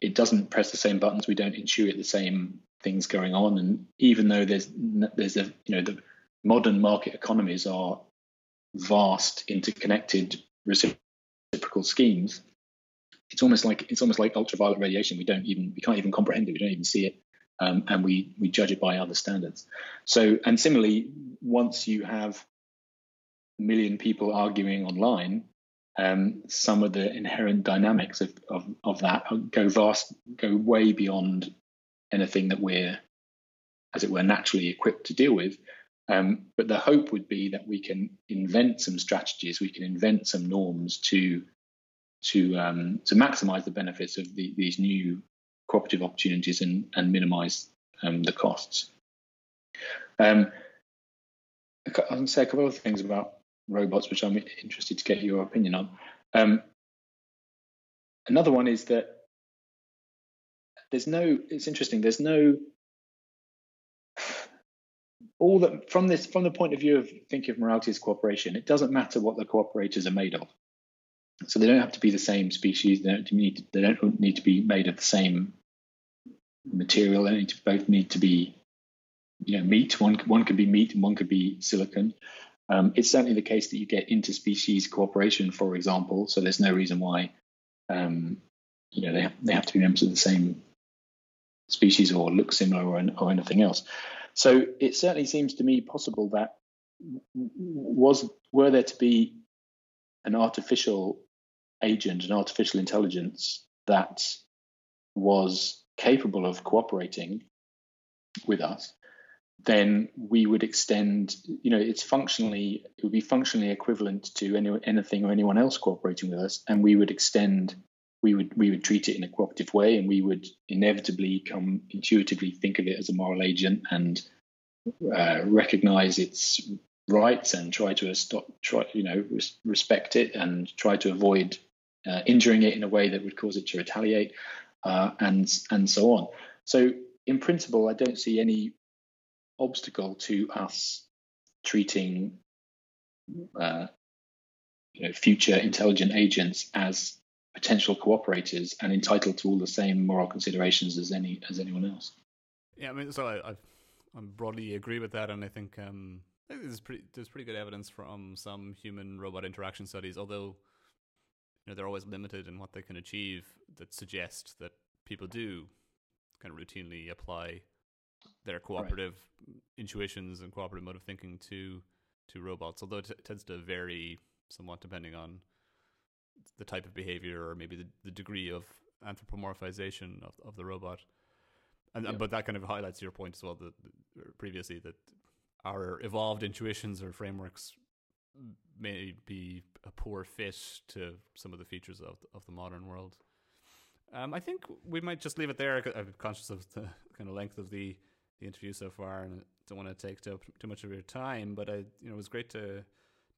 it doesn't press the same buttons. We don't intuit the same things going on. And even though there's there's a you know the modern market economies are vast, interconnected, reciprocal schemes, it's almost like it's almost like ultraviolet radiation. We don't even we can't even comprehend it. We don't even see it. um, and we we judge it by other standards. So, and similarly, once you have a million people arguing online, um, some of the inherent dynamics of, of, of that go vast, go way beyond anything that we're, as it were, naturally equipped to deal with. Um, but the hope would be that we can invent some strategies, we can invent some norms to to um, to maximise the benefits of the, these new cooperative opportunities and, and minimise um, the costs. Um, I can say a couple of things about robots, which I'm interested to get your opinion on. Um, another one is that there's no. It's interesting. There's no all that from this from the point of view of thinking of morality as cooperation. It doesn't matter what the cooperators are made of. So they don't have to be the same species. They don't need. They don't need to be made of the same material. They need to both need to be, you know, meat. One one could be meat and one could be silicon. Um, it's certainly the case that you get interspecies cooperation, for example. So there's no reason why, um, you know, they have, they have to be members of the same species or look similar or, or anything else. So it certainly seems to me possible that was were there to be an artificial agent, an artificial intelligence that was capable of cooperating with us, then we would extend, you know, it's functionally, it would be functionally equivalent to any, anything or anyone else cooperating with us, and we would extend, we would we would treat it in a cooperative way, and we would inevitably come intuitively think of it as a moral agent and uh, recognize its rights and try to stop, try, you know, res- respect it and try to avoid uh, injuring it in a way that would cause it to retaliate, uh, and and so on. So in principle, I don't see any obstacle to us treating uh, you know, future intelligent agents as potential cooperators and entitled to all the same moral considerations as any as anyone else. Yeah, I mean, so I, I, I broadly agree with that, and I think um, there's pretty there's pretty good evidence from some human robot interaction studies, although you know they're always limited in what they can achieve. That suggest that people do kind of routinely apply their cooperative right. intuitions and cooperative mode of thinking to to robots, although it t- tends to vary somewhat depending on the type of behavior or maybe the, the degree of anthropomorphization of, of the robot. And yeah. but that kind of highlights your point as well that, that previously that our evolved intuitions or frameworks may be a poor fit to some of the features of of the modern world. Um, I think we might just leave it there. I'm conscious of the kind of length of the the interview so far, and I don't want to take too, too much of your time. But I, you know, it was great to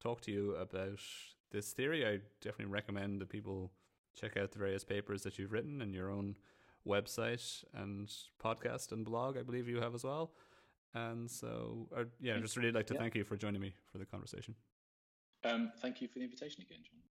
talk to you about this theory. I definitely recommend that people check out the various papers that you've written and your own website and podcast and blog. I believe you have as well. And so, uh, yeah, just really like to yeah. thank you for joining me for the conversation. Um, thank you for the invitation again, John.